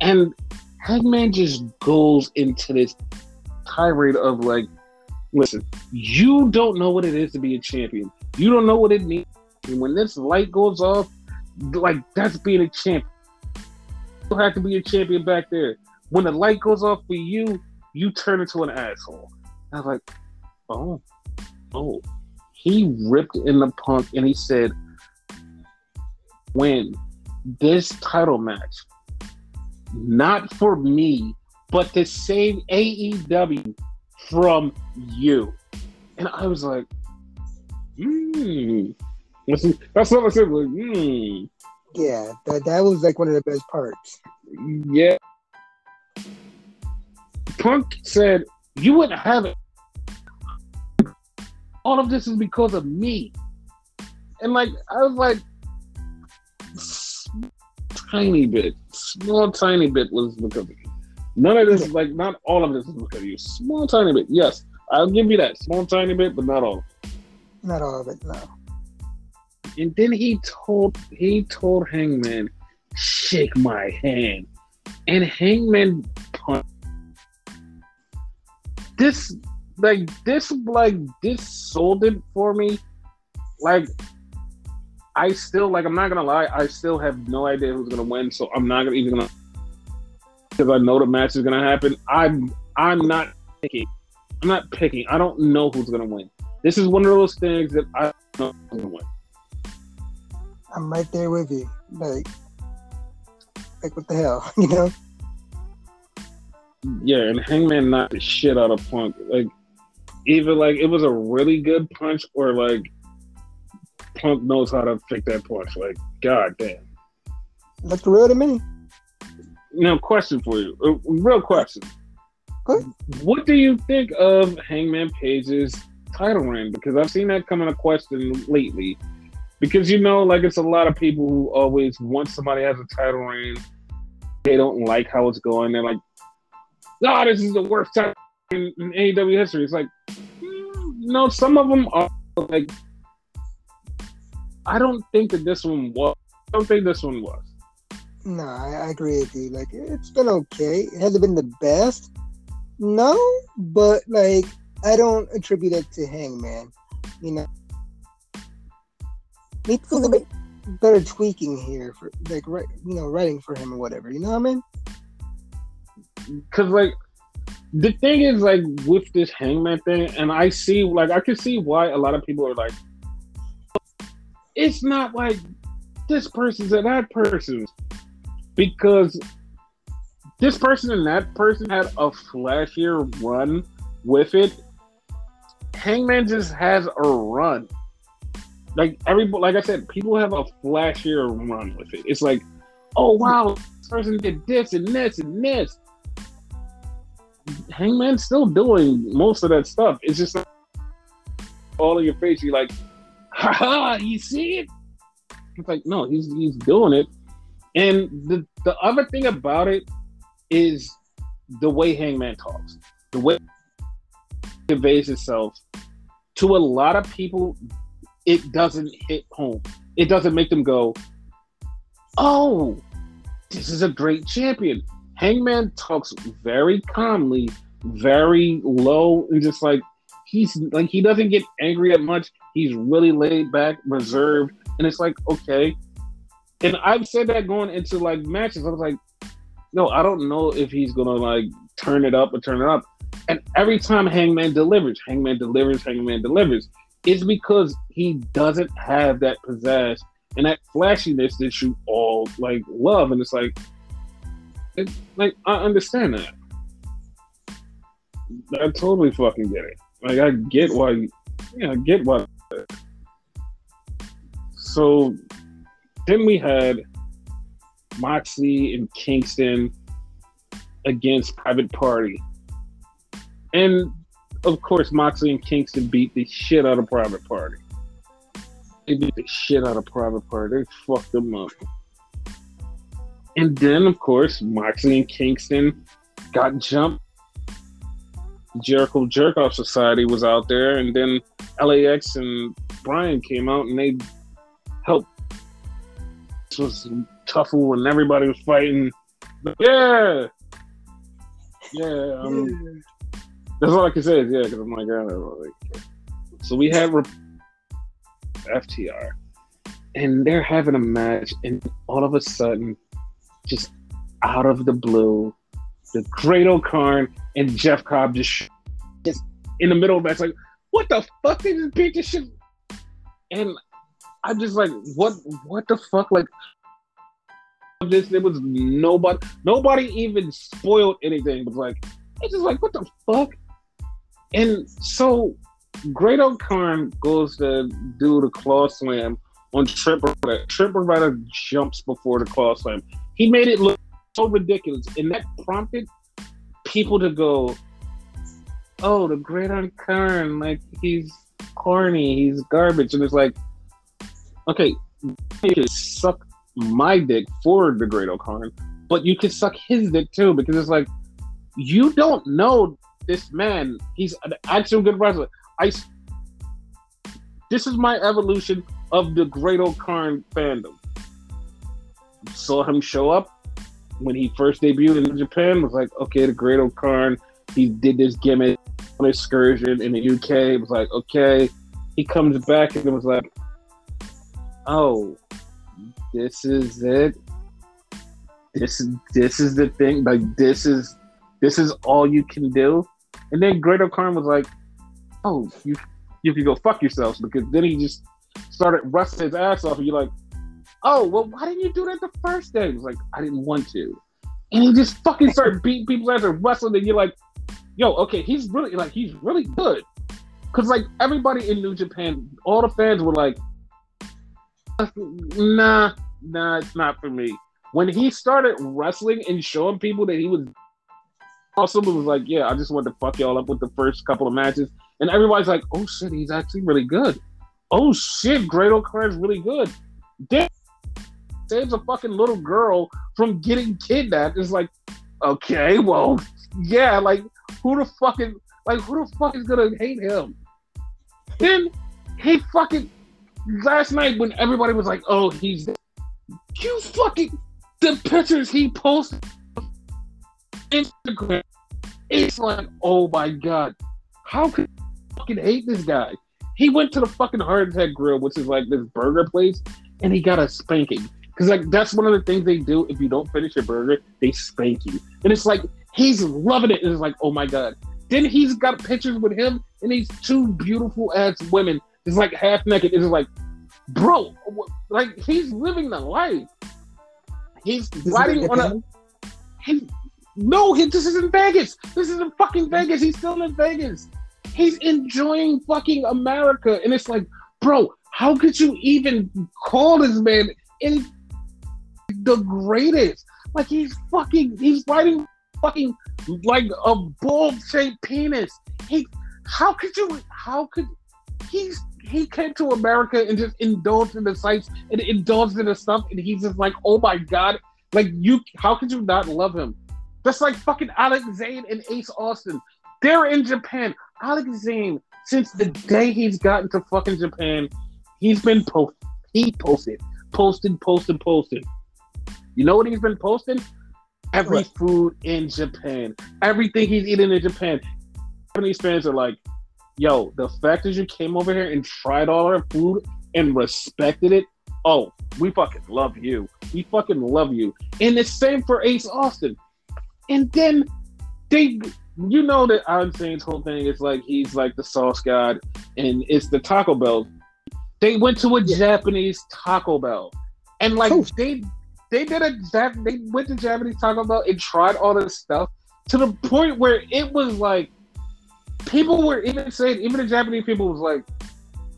[SPEAKER 1] And Hangman just goes into this tirade of like, "Listen, you don't know what it is to be a champion. You don't know what it means. And when this light goes off, like that's being a champion. You have to be a champion back there. When the light goes off for you, you turn into an asshole." I was like, Oh, oh, he ripped in the punk and he said, "Win this title match, not for me, but to save AEW from you." And I was like, "Hmm." That's what I said. Like, hmm.
[SPEAKER 2] Yeah, that that was like one of the best parts.
[SPEAKER 1] Yeah. Punk said, "You wouldn't have it." All of this is because of me. And like I was like tiny bit, small tiny bit was because of you. None of this, is like not all of this is because of you. Small tiny bit, yes. I'll give you that. Small tiny bit, but not all.
[SPEAKER 2] Not all of it, no.
[SPEAKER 1] And then he told he told Hangman, shake my hand. And Hangman punched this like this like this sold it for me. Like I still like I'm not gonna lie, I still have no idea who's gonna win, so I'm not gonna even gonna because I know the match is gonna happen. I'm I'm not picking. I'm not picking. I don't know who's gonna win. This is one of those things that I don't know who's gonna win.
[SPEAKER 2] I'm right there with you. Like like what the hell, you know?
[SPEAKER 1] Yeah, and Hangman knocked the shit out of Punk. Like either like it was a really good punch or like Punk knows how to fake that punch. Like, god damn.
[SPEAKER 2] That's real to me.
[SPEAKER 1] Now, question for you, a real question.
[SPEAKER 2] Good.
[SPEAKER 1] What do you think of Hangman Page's title reign? Because I've seen that come in a question lately. Because you know, like it's a lot of people who always once somebody has a title reign, they don't like how it's going. They're like, "Oh, this is the worst time in, in AEW history." It's like, mm, no, some of them are like. I don't think that this one was. I don't think this one was.
[SPEAKER 2] No, I, I agree with you. Like it's been okay. It hasn't been the best. No, but like I don't attribute it to Hangman. You know, needs a little bit better tweaking here for like right, you know, writing for him or whatever. You know what I mean?
[SPEAKER 1] Because like the thing is like with this Hangman thing, and I see like I can see why a lot of people are like, it's not like this person's and that person's because this person and that person had a flashier run with it. Hangman just has a run. Like every like I said, people have a flashier run with it. It's like, oh wow, this person did this and this and this. Hangman's still doing most of that stuff. It's just like all in your face. You're like, ha, you see it? It's like, no, he's he's doing it. And the the other thing about it is the way Hangman talks, the way conveys itself to a lot of people. It doesn't hit home. It doesn't make them go, "Oh, this is a great champion." Hangman talks very calmly, very low, and just like he's like he doesn't get angry at much. He's really laid back, reserved, and it's like okay. And I've said that going into like matches. I was like, no, I don't know if he's gonna like turn it up or turn it up. And every time Hangman delivers, Hangman delivers, Hangman delivers, it's because he doesn't have that pizzazz and that flashiness that you all like love. And it's like, it, like I understand that. I totally fucking get it. Like I get why, yeah, I get why. So then we had Moxley and Kingston against Private Party. And of course, Moxley and Kingston beat the shit out of Private Party. They beat the shit out of Private Party. They fucked them up. And then, of course, Moxley and Kingston got jumped. Jericho Jerkoff Society was out there, and then LAX and Brian came out and they helped. This was tuffle and everybody was fighting. Yeah, yeah. Um, that's all I can say is yeah, because I'm like, like, so we had FTR, and they're having a match, and all of a sudden, just out of the blue, the Great-O-Khan and Jeff Cobb just just in the middle of that, like, what the fuck? Beat this shit, and I'm just like, what? What the fuck? Like, this. There was nobody. Nobody even spoiled anything. Was like it's just like what the fuck. And so Great-O-Khan goes to do the claw slam on Beretta. Trent Beretta jumps before the claw slam. He made it look so ridiculous, and that prompted people to go, "Oh, the Great-O-Khan, like he's corny, he's garbage," and it's like, okay, you can suck my dick for the Great-O-Khan, but you can suck his dick too because it's like you don't know this man. He's an actual good wrestler. I. This is my evolution of the Great-O-Khan fandom. Saw him show up when he first debuted in Japan. Was like, okay, the Great-O-Khan. He did this gimmick on excursion in the UK. It was like, okay. He comes back and it was like, oh, this is it. This is this is the thing. Like this is this is all you can do. And then Great-O-Khan was like, oh, you you can go fuck yourselves because then he just started rusting his ass off, and you're like, oh, well, why didn't you do that the first day? He was like, I didn't want to, and he just fucking started beating people's ass and wrestling, and you're like, yo, okay, he's really like he's really good, because like everybody in New Japan, all the fans were like, Nah, nah, it's not for me. When he started wrestling and showing people that he was awesome, it was like, yeah, I just wanted to fuck y'all up with the first couple of matches. And everybody's like, oh shit, he's actually really good. Oh shit, Great is really good. Damn, saves a fucking little girl from getting kidnapped. It's like, okay, well, yeah, like who the fucking like who the fuck is gonna hate him? Then he fucking last night when everybody was like, oh, he's you fucking the pictures he posted Instagram. It's like, oh my god, how could you fucking hate this guy? He went to the fucking Heart Attack Grill, which is like this burger place, and he got a spanking. Because like that's one of the things they do. If you don't finish your burger, they spank you. And it's like he's loving it. And it's like, oh my god. Then he's got pictures with him and these two beautiful ass women. It's like half naked. It's like, bro, like he's living the life. He's riding on a. He, no, he, this is in Vegas. This is in fucking Vegas. He's still in Vegas. He's enjoying fucking America, and it's like, bro, how could you even call this man in the greatest? Like he's fucking, he's riding fucking like a bulb-shaped penis. He, how could you? How could he's he came to America and just indulged in the sights and indulged in the stuff, and he's just like, oh my god, like you, how could you not love him? That's like fucking Alex Zayne and Ace Austin. They're in Japan. Alex Zayne, since the day he's gotten to fucking Japan, he's been post he posted, posted, posted, posted. You know what he's been posting? Every what? food in Japan. Everything he's eating in Japan. Japanese fans are like, yo, the fact that you came over here and tried all our food and respected it, oh, we fucking love you. We fucking love you. And the same for Ace Austin. And then they, you know that I'm saying whole thing is like he's like the sauce god, and it's the Taco Bell. They went to a yeah. Japanese Taco Bell, and like oh. they they did a they went to Japanese Taco Bell and tried all this stuff to the point where it was like people were even saying, even the Japanese people was like,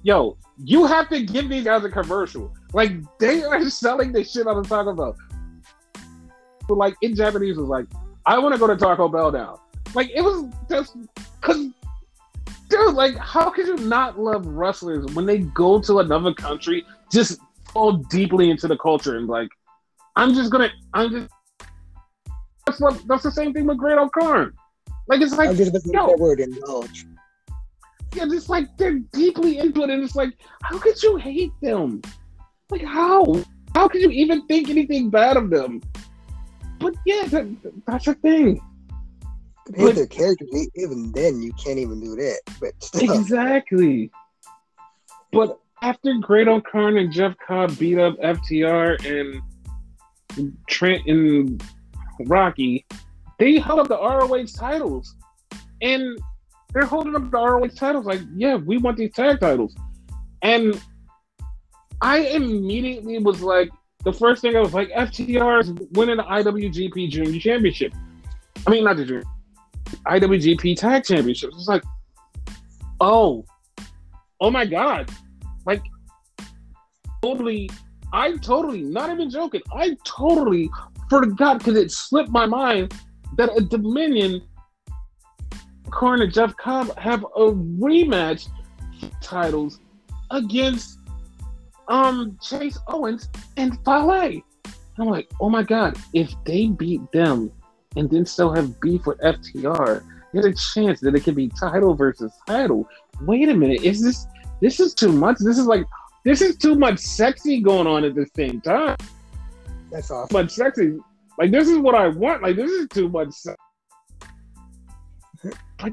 [SPEAKER 1] yo, you have to give these guys a commercial. Like they are selling this shit on the Taco Bell. But like in Japanese was like, I want to go to Taco Bell now. Like it was just cause dude, like how could you not love wrestlers when they go to another country, just fall deeply into the culture and like, I'm just gonna I'm just that's what that's the same thing with Great-O-Khan. Like it's like
[SPEAKER 2] I'm just yo, that word indulge.
[SPEAKER 1] Yeah, just like they're deeply into it, and it's like, how could you hate them? Like how? How could you even think anything bad of them? But yeah, that, that's a thing.
[SPEAKER 2] Hate their characters. Even then, you can't even do that. But
[SPEAKER 1] still. exactly. But after Great-O-Khan and Jeff Cobb beat up FTR and Trent and Rocky, they held up the ROH titles, and they're holding up the ROH titles like, yeah, we want these tag titles, and I immediately was like, the first thing I was like, FTR is winning the IWGP Junior Championship. I mean, not the Junior, IWGP Tag Championship. It's like, oh, oh my god, like totally. I totally, not even joking. I totally forgot because it slipped my mind that a Dominion O-Khan and Jeff Cobb have a rematch titles against um Chase Owens and Fale. I'm like, oh my god, if they beat them and then still have beef with FTR, there's a chance that it could be title versus title. Wait a minute, is this this is too much? This is like this is too much sexy going on at the same time.
[SPEAKER 2] That's awesome.
[SPEAKER 1] But sexy like this is what I want. Like this is too much. But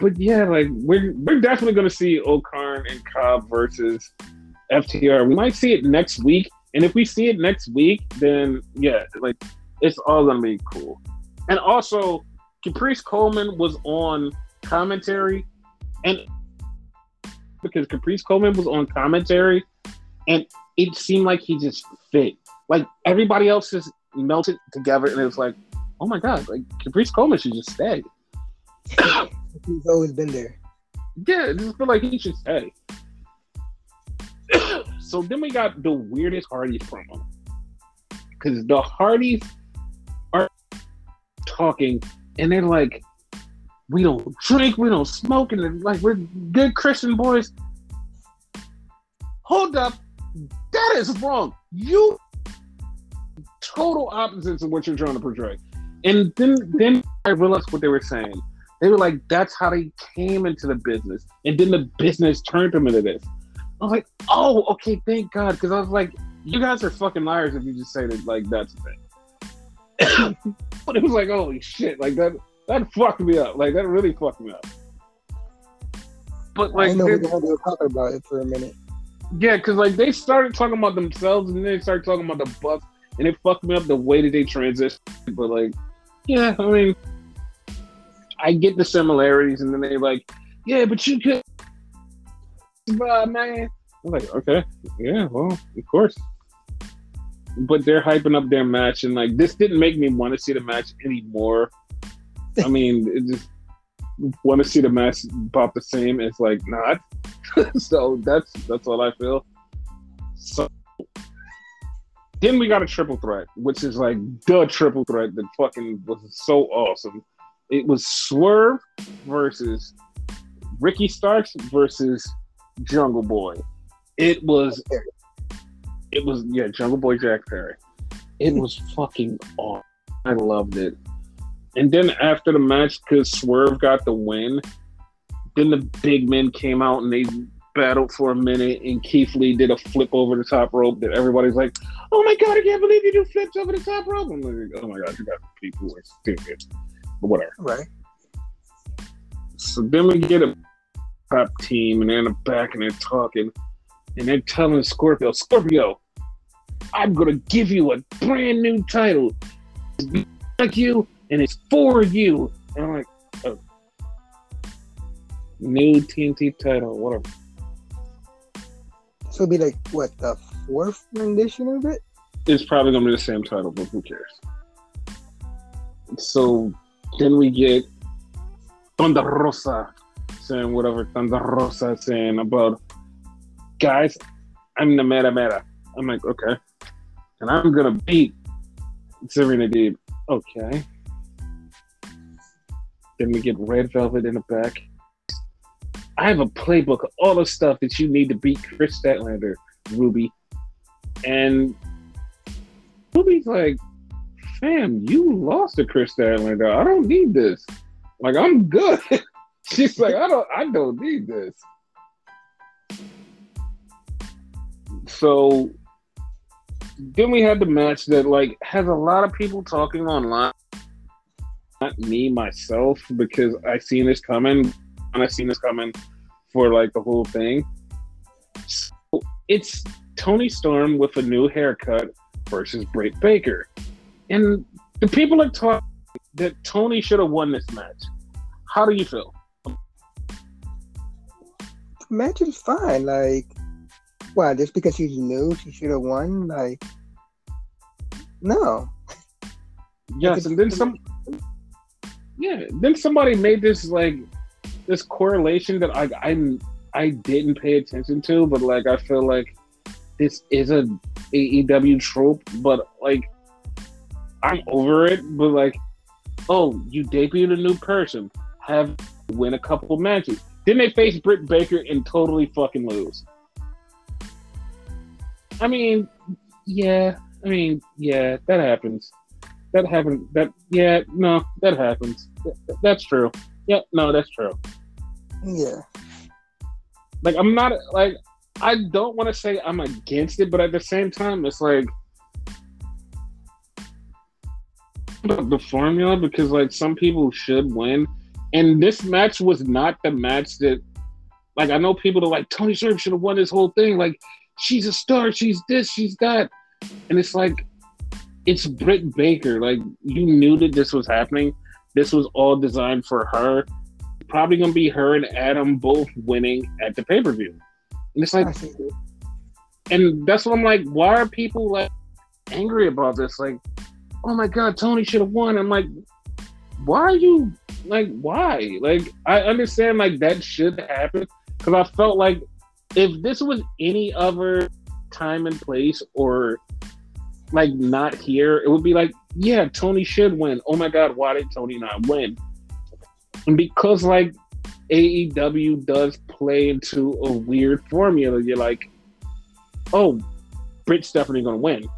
[SPEAKER 1] but yeah, like we're we're definitely gonna see O-Khan and Cobb versus FTR. We might see it next week, and if we see it next week, then yeah, like it's all gonna be cool. And also, Caprice Coleman was on commentary, and because Caprice Coleman was on commentary, and it seemed like he just fit. Like everybody else just melted together, and it was like, oh my god, like Caprice Coleman should just stay.
[SPEAKER 2] He's always been there.
[SPEAKER 1] Yeah, I just feel like he should stay. So then we got the weirdest Hardys promo. Because the Hardys are talking and they're like, we don't drink, we don't smoke, and like we're good Christian boys. Hold up. That is wrong. You total opposites of what you're trying to portray. And then then I realized what they were saying. They were like, that's how they came into the business. And then the business turned them into this. I was like, oh, okay, thank God. Because I was like, you guys are fucking liars if you just say that, like, that's the thing. but it was like, holy shit. Like, that that fucked me up. Like, that really fucked me up. But, like,
[SPEAKER 2] I know we were talking about it for a minute.
[SPEAKER 1] Yeah, because, like, they started talking about themselves and then they started talking about the Bucks. And it fucked me up the way that they transitioned. But, like, yeah, I mean, I get the similarities, and then they like, yeah, but you could, uh, man. I'm like, okay, yeah, well, of course. But they're hyping up their match, and like this didn't make me want to see the match anymore. I mean, it just want to see the match pop the same. It's like not. so that's that's all I feel. So then we got a triple threat, which is like the triple threat that fucking was so awesome. It was Swerve versus Ricky Starks versus Jungle Boy. It was it was yeah, Jungle Boy Jack Perry. It was fucking awesome. I loved it. And then after the match, because Swerve got the win, then the big men came out and they battled for a minute, and Keith Lee did a flip over the top rope that everybody's like, "Oh my god, I can't believe you do flips over the top rope!" I'm like, "Oh my god, you got people who are stupid." but whatever.
[SPEAKER 2] Right.
[SPEAKER 1] So then we get a top team, and they're in the back, and they're talking, and they're telling Scorpio, Scorpio, I'm gonna give you a brand new title. Like you, and it's for you. And I'm like, oh. new TNT title, whatever.
[SPEAKER 2] So it'll be like what the fourth rendition of it?
[SPEAKER 1] It's probably gonna be the same title, but who cares? So then we get Thunder Rosa saying whatever Thunder Rosa is saying about guys, I'm the meta meta. I'm like, okay. And I'm gonna beat Serena Deeb. Okay. Then we get Red Velvet in the back. I have a playbook of all the stuff that you need to beat Kris Statlander, Ruby. And Ruby's like, fam, you lost to Kris Statlander. I don't need this. Like, I'm good. She's like, I don't, I don't need this. So then we had the match that like has a lot of people talking online. Not me myself because I seen this coming and I seen this coming for like the whole thing. So it's Toni Storm with a new haircut versus Britt Baker. And the people are talking that Toni should have won this match. How do you feel?
[SPEAKER 2] The match is fine. Like, why? Just because she's new, she should have won? Like, no.
[SPEAKER 1] Yes, and then some. Yeah, then somebody made this like this correlation that I I I didn't pay attention to, but like I feel like this is a AEW trope, but like I'm over it, but like, oh, you debuted a new person, have win a couple matches. Then they face Britt Baker and totally fucking lose. I mean, yeah, I mean, yeah, that happens. That happened. That yeah, no, that happens. That's true. Yeah, no, that's true.
[SPEAKER 2] Yeah.
[SPEAKER 1] Like I'm not like I don't want to say I'm against it, but at the same time, it's like the formula because like some people should win, and this match was not the match that like I know people are like Toni Storm should have won this whole thing. Like she's a star, she's this, she's that, and it's like it's Britt Baker. Like you knew that this was happening. This was all designed for her. Probably gonna be her and Adam both winning at the pay per view. And it's like, and that's what I'm like. Why are people like angry about this? Like, oh my god, Toni should have won. I'm like, why are you like why? Like I understand like that should happen because I felt like if this was any other time and place or like not here, it would be like, yeah, Toni should win. Oh my god, why did Toni not win? And because like AEW does play into a weird formula, you're like, oh, Britt's definitely gonna win.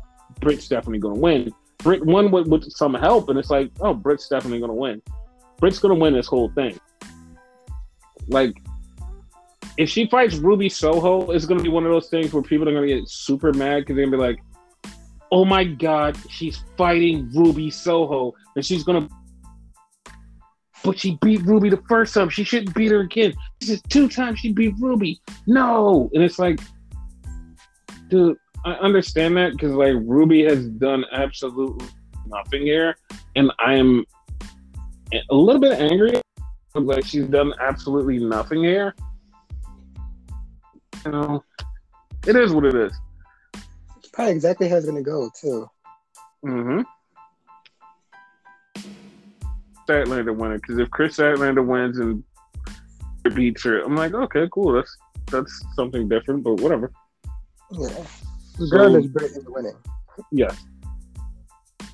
[SPEAKER 1] Britt's definitely gonna win. Britt won with, with some help, and it's like, oh, Britt's definitely gonna win. Britt's gonna win this whole thing. Like, if she fights Ruby Soho, it's gonna be one of those things where people are gonna get super mad because they're gonna be like, "Oh my god, she's fighting Ruby Soho, and she's gonna." But she beat Ruby the first time. She shouldn't beat her again. This is two times she beat Ruby. No, and it's like, dude, I understand that because like Ruby has done absolutely nothing here, and I am a little bit angry. Like she's done absolutely nothing here. You know, it is what it is.
[SPEAKER 2] Probably exactly how it's gonna go too.
[SPEAKER 1] Mm-hmm. Statlander winning because if Kris Statlander wins and beats her, I'm like, okay, cool. That's that's something different, but whatever.
[SPEAKER 2] Yeah. Regardless, so, Britt is winning.
[SPEAKER 1] Yes.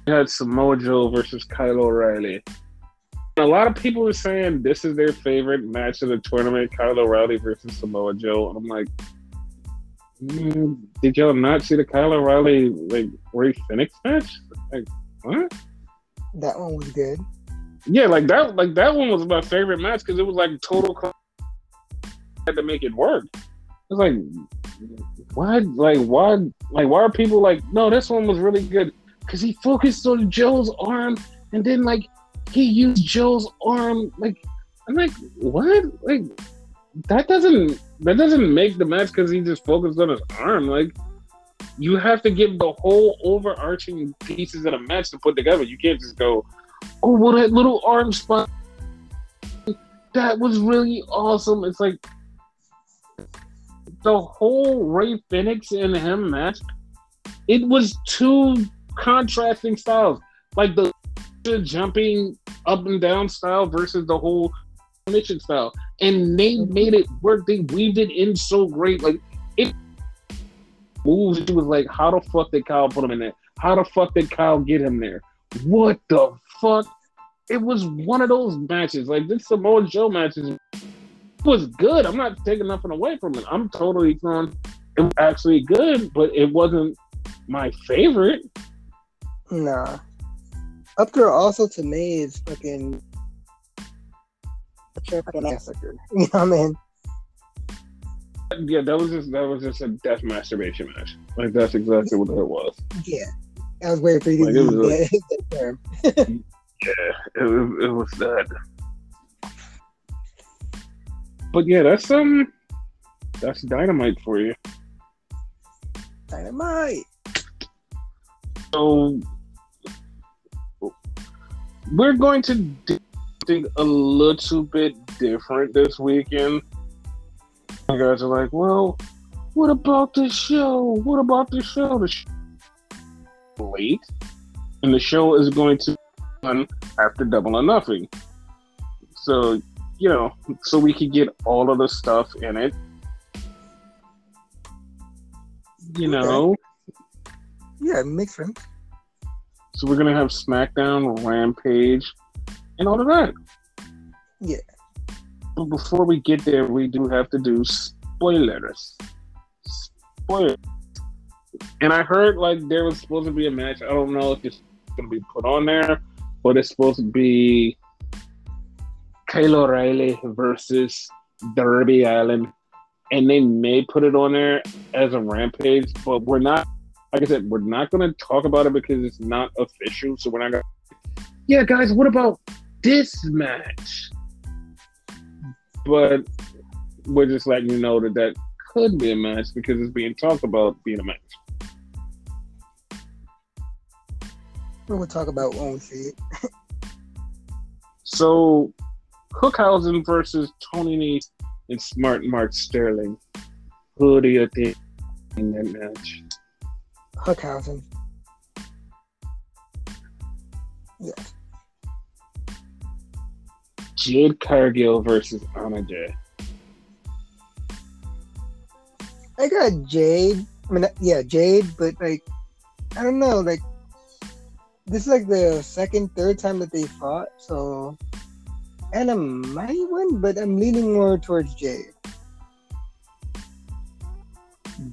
[SPEAKER 1] We had Samoa Joe versus Kyle O'Reilly. A lot of people are saying this is their favorite match of the tournament, Kyle O'Reilly versus Samoa Joe. And I'm like, mm, did y'all not see the Kyle O'Reilly like Rey Fenix match? Like, what?
[SPEAKER 2] That one was good.
[SPEAKER 1] Yeah, like that. Like that one was my favorite match because it was like total. Had to make it work. It's like, why? Like why? Like why are people like? No, this one was really good because he focused on Joe's arm and then like he used Joe's arm. Like, I'm like, what? Like, that doesn't that doesn't make the match because he just focused on his arm. Like, you have to give the whole overarching pieces of the match to put together. You can't just go, oh, well, that little arm spot. That was really awesome. It's like the whole Rey Fenix and him match. It was two contrasting styles. Like the jumping up and down style versus the whole mission style. And they mm-hmm. made it work. They weaved it in so great. Like it moves. It was like, how the fuck did Kyle put him in there? How the fuck did Kyle get him there? What the fuck? It was one of those matches. Like this Samoa Joe matches was good. I'm not taking nothing away from it. I'm totally throwing it was actually good, but it wasn't my favorite.
[SPEAKER 2] Nah. Up there also to me is fucking fucking massacre. You know what I mean?
[SPEAKER 1] Yeah, that was just that was just a death masturbation match. Like that's exactly what it was.
[SPEAKER 2] Yeah, I was waiting for you to like, use that, that term.
[SPEAKER 1] yeah, it, it was that. But yeah, that's um, that's dynamite for you.
[SPEAKER 2] Dynamite.
[SPEAKER 1] So we're going to do something a little bit different this weekend. You guys are like, well, what about the show? What about the show? The show late, and the show is going to run after Double or Nothing. So, you know, so we could get all of the stuff in it. You know.
[SPEAKER 2] Yeah, it makes sense.
[SPEAKER 1] So we're gonna have SmackDown, Rampage, and all of that.
[SPEAKER 2] Yeah.
[SPEAKER 1] But before we get there, we do have to do spoilers. Spoilers. And I heard like there was supposed to be a match. I don't know if it's gonna be put on there, but it's supposed to be Kyle O'Reilly versus Darby Allin. And they may put it on there as a rampage, but we're not like I said, we're not going to talk about it because it's not official. So we're not to. Yeah, guys, what about this match? But we're just letting you know that that could be a match because it's being talked about being a match.
[SPEAKER 2] We'll talk about when we see it.
[SPEAKER 1] so, Hookhausen versus Tony Nese and Smart Mark Sterling. Who do you think in that match?
[SPEAKER 2] Hookhausen. Yes.
[SPEAKER 1] Jade Cargill versus Anna Jay.
[SPEAKER 2] I got Jade I mean, yeah, Jade, but like, I don't know, like, this is like the second, third time that they fought, so Anna might win, but I'm leaning more towards Jade.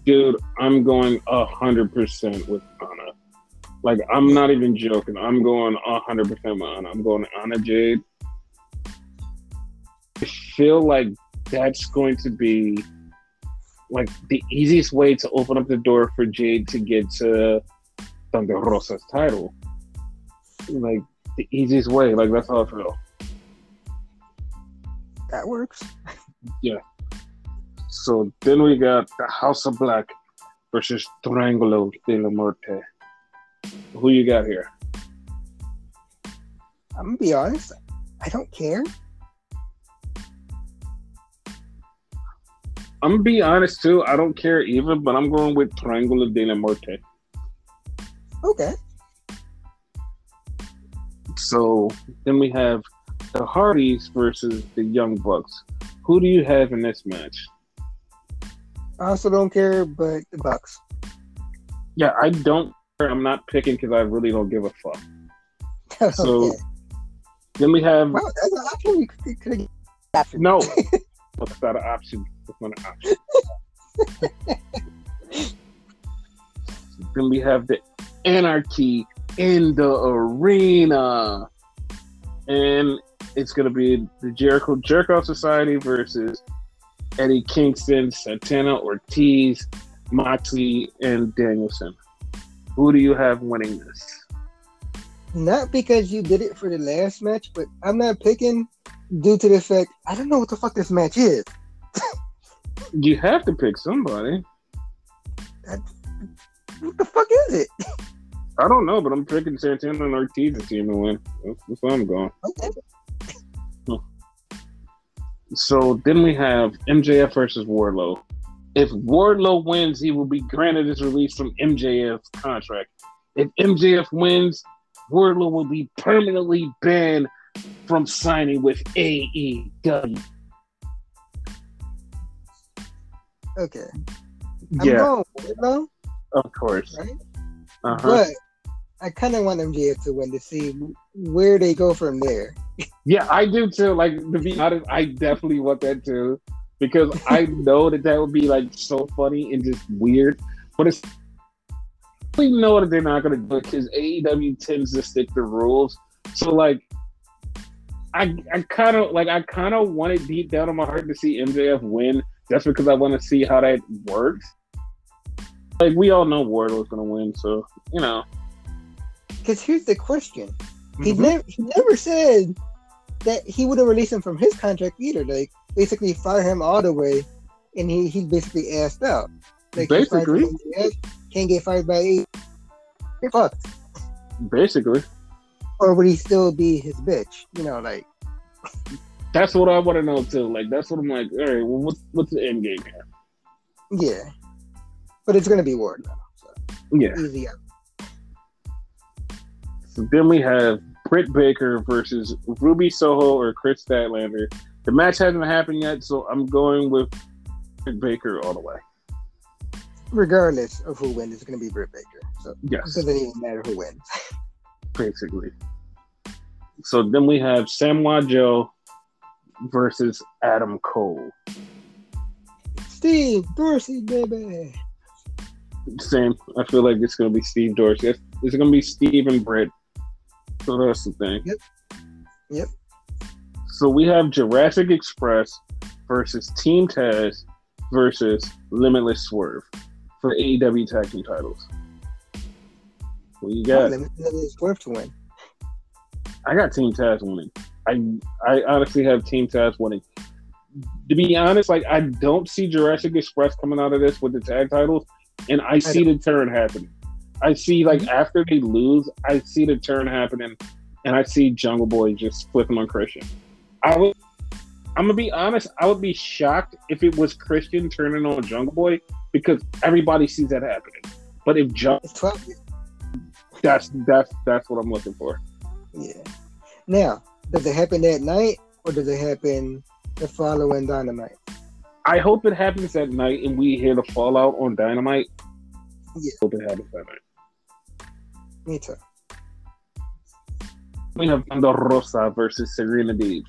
[SPEAKER 1] Dude, I'm going a hundred percent with Anna. Like, I'm not even joking. I'm going a hundred percent with Anna. I'm going Anna Jade. I feel like that's going to be like the easiest way to open up the door for Jade to get to Thunder Rosa's title. Like the easiest way. Like that's how I feel.
[SPEAKER 2] That works.
[SPEAKER 1] Yeah. So then we got the House of Black versus Triangulo de la Muerte. Who you got here?
[SPEAKER 2] I'm gonna be honest. I don't care.
[SPEAKER 1] I'm gonna be honest too. I don't care either, but I'm going with Triangulo de la Muerte.
[SPEAKER 2] Okay.
[SPEAKER 1] So then we have the Hardys versus the Young Bucks. Who do you have in this match?
[SPEAKER 2] I also don't care, but the Bucks.
[SPEAKER 1] Yeah, I don't. I'm not picking because I really don't give a fuck. So then we have
[SPEAKER 2] Wow, that's an option you could, could have.
[SPEAKER 1] no. That's not an option. That's not an option. then we have the Anarchy in the arena, and it's gonna be the Jericho Jerkoff Society versus Eddie Kingston, Santana Ortiz, Moxley, and Danielson. Who do you have winning this?
[SPEAKER 2] Not because you did it for the last match, but I'm not picking due to the fact I don't know what the fuck this match is.
[SPEAKER 1] You have to pick somebody.
[SPEAKER 2] What the fuck is it?
[SPEAKER 1] I don't know, but I'm picking Santana and Ortiz to team to win. That's, that's where I'm going.
[SPEAKER 2] Okay.
[SPEAKER 1] So then we have MJF versus Wardlow. If Wardlow wins, he will be granted his release from MJF's contract. If MJF wins, Wardlow will be permanently banned from signing with AEW.
[SPEAKER 2] Okay. I'm
[SPEAKER 1] Yeah,
[SPEAKER 2] going Wardlow,
[SPEAKER 1] of course.
[SPEAKER 2] right?
[SPEAKER 1] Uh-huh.
[SPEAKER 2] But I kind of want MJF to win to see where they go from there.
[SPEAKER 1] Yeah, I do too. Like to be honest, I definitely want that too because I know that that would be like so funny and just weird. But it's we know that they're not gonna do it because AEW tends to stick to rules. So like, I I kind of like I kind of want it deep down in my heart to see MJF win just because I want to see how that works. Like we all know Wardlow's gonna win, so you know.
[SPEAKER 2] Because here's the question: He
[SPEAKER 1] Mhm.
[SPEAKER 2] never he never said that he would have released him from his contract either. Like basically fire him all the way, and he he basically asked out. Like he's fired from
[SPEAKER 1] Basically.
[SPEAKER 2] Can't get fired by A. Fuck.
[SPEAKER 1] Basically,
[SPEAKER 2] Or would he still be his bitch? You know, like
[SPEAKER 1] that's what I want to know too. Like that's what I'm like. All right, well, what's what's the end game here?
[SPEAKER 2] yeah. But it's gonna be Wardlow. So
[SPEAKER 1] Yeah.
[SPEAKER 2] easy out.
[SPEAKER 1] So then we have Britt Baker versus Ruby Soho or Kris Statlander. The match hasn't happened yet, so I'm going with Britt Baker all the way.
[SPEAKER 2] Regardless of who wins, it's gonna be Britt Baker. So it
[SPEAKER 1] Yes,
[SPEAKER 2] doesn't even matter who wins.
[SPEAKER 1] basically. So then we have Samoa Joe versus Adam Cole.
[SPEAKER 2] Steve Dorsey, baby.
[SPEAKER 1] Same. I feel like it's going to be Steve Dorsey. It's, to be Steve and Britt. So that's the thing.
[SPEAKER 2] Yep. Yep.
[SPEAKER 1] So we have Jurassic Express versus Team Taz versus Limitless Swerve for AEW Tag Team titles. What you got?
[SPEAKER 2] Limit- It's worth to win.
[SPEAKER 1] I got Team Taz winning. I I honestly have Team Taz winning. To be honest, like I don't see Jurassic Express coming out of this with the tag titles, and I see the turn happening. I see like after they lose, I see the turn happening, and I see Jungle Boy just flipping on Christian. I would. I'm gonna be honest. I would be shocked if it was Christian turning on Jungle Boy because everybody sees that happening. But if Jungle, that's that's that's what I'm looking for.
[SPEAKER 2] Yeah. Now, does it happen that night or does it happen the following dynamite?
[SPEAKER 1] I hope it happens at night and we hear the fallout on Dynamite.
[SPEAKER 2] Yeah.
[SPEAKER 1] hope it happens that night.
[SPEAKER 2] Me too.
[SPEAKER 1] We have Thunder Rosa versus Serena Deebs.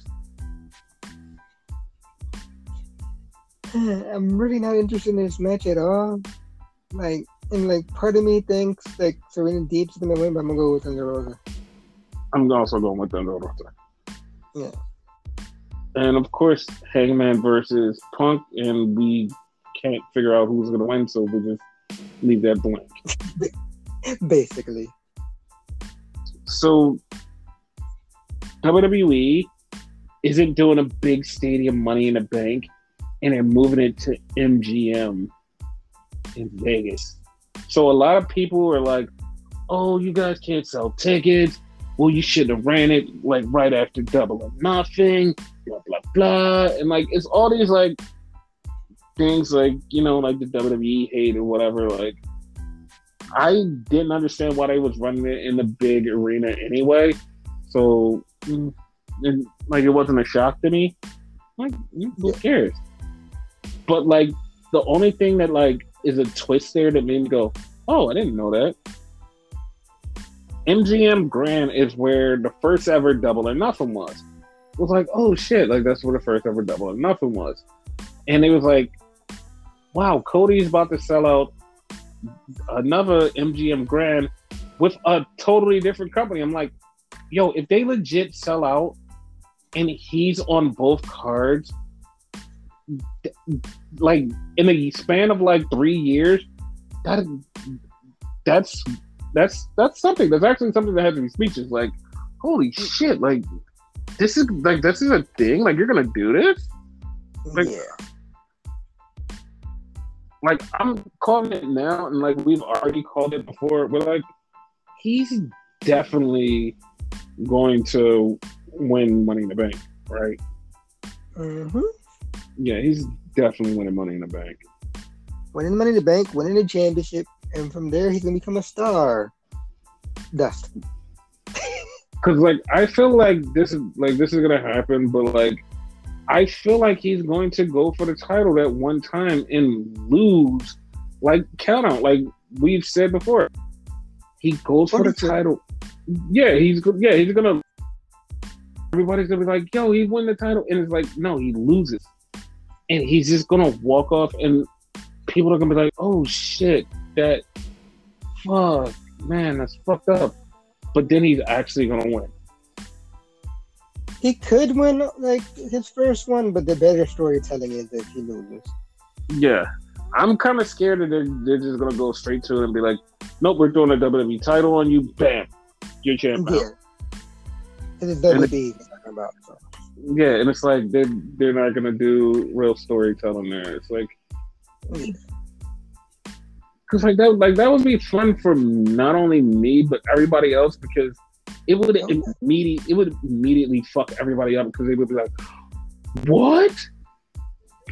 [SPEAKER 2] I'm really not interested in this match at all. Like, and like, part of me thinks like Serena Deeb's gonna win, but I'm gonna go with Thunder Rosa.
[SPEAKER 1] I'm also going with Thunder Rosa.
[SPEAKER 2] Yeah.
[SPEAKER 1] And of course, Hangman versus Punk, and we can't figure out who's going to win, so we just leave that blank.
[SPEAKER 2] Basically,
[SPEAKER 1] So, WWE isn't doing a big stadium money in the bank, and they're moving it to MGM in Vegas. So, a lot of people are like, oh, you guys can't sell tickets. Well, you should have ran it like right after Double or Nothing, blah, blah, blah. And like, it's all these like things like, you know, like the WWE hate or whatever. Like, I didn't understand why they was running it in the big arena anyway. So, mm, and, like, it wasn't a shock to me. Like, mm, who cares? But like, the only thing that like is a twist there that made me go, "Oh, I didn't know that." MGM Grand is where the first ever Double or Nothing was. It was like, "Oh shit!" Like that's where the first ever Double or Nothing was, and it was like, "Wow, Cody's about to sell out another MGM Grand with a totally different company." I'm like, "Yo, if they legit sell out and he's on both cards." like in the span of like three years, that that's that's that's something. That's actually something that has to be speeches. Like, holy shit! Like, this is like this is a thing. Like, you're gonna do this? Like-
[SPEAKER 2] yeah.
[SPEAKER 1] Like, I'm calling it now, and like we've already called it before. But like, he's definitely going to win Money in the Bank, right?
[SPEAKER 2] Mm-hmm.
[SPEAKER 1] Yeah, he's definitely winning Money in the Bank.
[SPEAKER 2] Winning Money in the Bank, winning the championship, and from there he's gonna become a star. Dust.
[SPEAKER 1] Cause like I feel like this is like this is gonna happen, but like I feel like he's going to go for the title at one time and lose, like count out, like we've said before. He goes for the title. Yeah, he's yeah he's gonna. Everybody's gonna be like, "Yo, he won the title," and it's like, no, he loses, and he's just gonna walk off, and people are gonna be like, "Oh shit, that fuck, man, that's fucked up." But then he's actually gonna win.
[SPEAKER 2] He could win like his first one, but the better storytelling is if he loses.
[SPEAKER 1] Yeah, I'm kind of scared that they're, they're just gonna go straight to it and be like, "Nope, we're doing a WWE title on you. Bam, you're champ." now."
[SPEAKER 2] Yeah. It is
[SPEAKER 1] And
[SPEAKER 2] WWE talking about. So.
[SPEAKER 1] Yeah, and it's like they're they're not gonna do real storytelling there. It's like
[SPEAKER 2] Yeah.
[SPEAKER 1] Because like that like that would be fun for not only me but everybody else because it would
[SPEAKER 2] Okay.
[SPEAKER 1] immediate it would immediately fuck everybody up because they would be like, "What?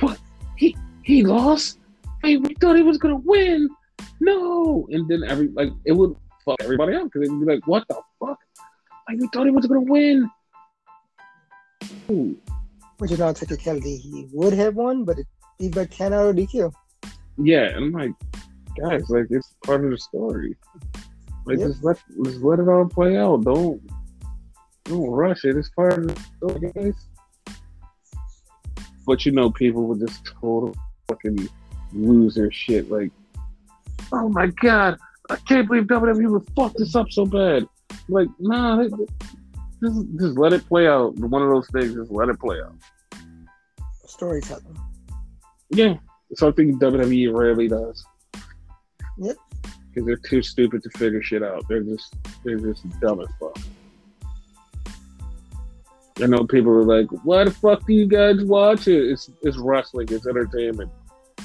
[SPEAKER 1] What? He he lost? Hey, we thought he was gonna win. No!" And then every like it would fuck everybody up because they'd be like, "What the fuck? Like we thought he was gonna win." Ooh.
[SPEAKER 2] Which is not technicality. He would have won, but it, he's by 10 out of DQ.
[SPEAKER 1] Yeah, and I'm like, guys, like it's part of the story. Like
[SPEAKER 2] Yep.
[SPEAKER 1] just let just let it all play out. Don't don't rush it. It's part of the story, guys. But you know, people would just total fucking lose their shit. Like, oh my god, I can't believe WWE would fuck this up so bad. Like, nah, it- just just let it play out. One of those things, just let it play out.
[SPEAKER 2] Storytelling.
[SPEAKER 1] Yeah, something WWE rarely does. Because they're too stupid to figure shit out. They're just they're just dumb as fuck. I know people are like, "Why the fuck do you guys watch it? It's it's wrestling. It's entertainment.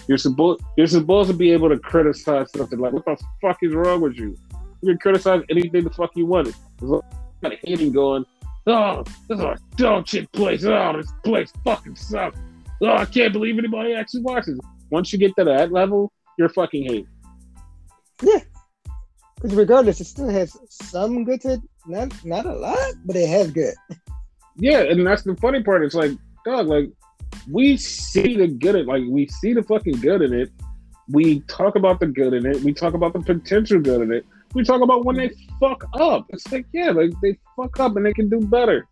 [SPEAKER 1] You're supposed you're supposed to be able to criticize something like, what the fuck is wrong with you? You can criticize anything the fuck you want. Lot of hating going. Oh, this is a dog shit place. Oh, this place fucking sucks. Oh, I can't believe anybody actually watches. it. Once you get to that level, you're fucking hate.
[SPEAKER 2] Because regardless, it still has some good to. Not, not a lot, but it has good.
[SPEAKER 1] Yeah, and that's the funny part. It's like, dog, like we see the good in it. like we see the fucking good in it, we talk about the good in it. We talk about the potential good in it. We talk about when they fuck up. It's like, yeah, like they fuck up and they can do better.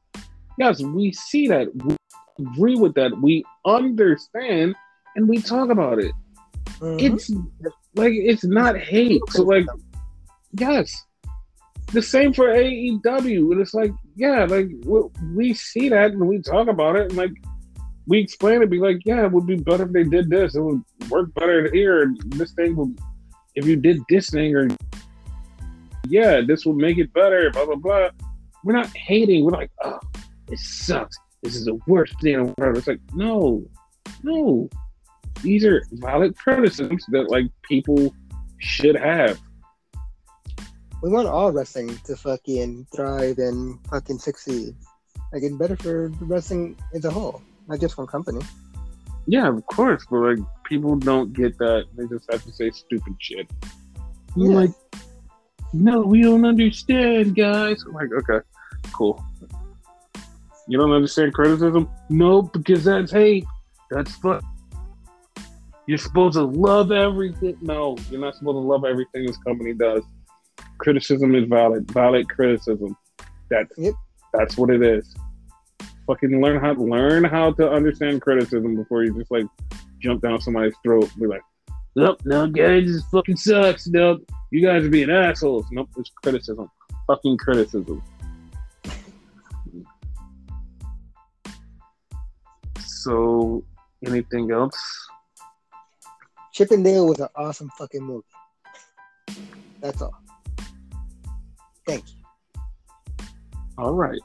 [SPEAKER 1] Yes, we see that. We agree with that. We understand and we talk about it. Mm-hmm. It's like it's not hate. So like, yes, the same for AEW. And it's like, yeah, like we, we see that and we talk about it and like we explain it. Be like, yeah, it would be better if they did this. It would work better here. And This thing would, if you did this thing or yeah, this will make it better. Blah blah blah. We're not hating. We're like, oh, it sucks. This is the worst thing in the world. It's like, no, no. These are valid criticisms that like people should have.
[SPEAKER 2] We want all wrestling to fucking thrive and fucking succeed. Like it's better for the wrestling as a whole, not just one company.
[SPEAKER 1] Yeah, of course, but like people don't get that. They just have to say stupid shit. Yeah. like, no, we don't understand, guys. I'm like, okay, cool. You don't understand criticism? No, because that's hate. That's fun. You're supposed to love everything. No, you're not supposed to love everything this company does. Criticism is valid. Valid criticism. That's yep. that's what it is. Fucking learn how learn how to understand criticism before you just like jump down somebody's throat and be like, Nope, no guys, this fucking sucks. Nope. You guys are being assholes. Nope, it's criticism. Fucking criticism. So, anything else?
[SPEAKER 2] Chip Dale was an awesome fucking movie. That's all. Thank you.
[SPEAKER 1] All right.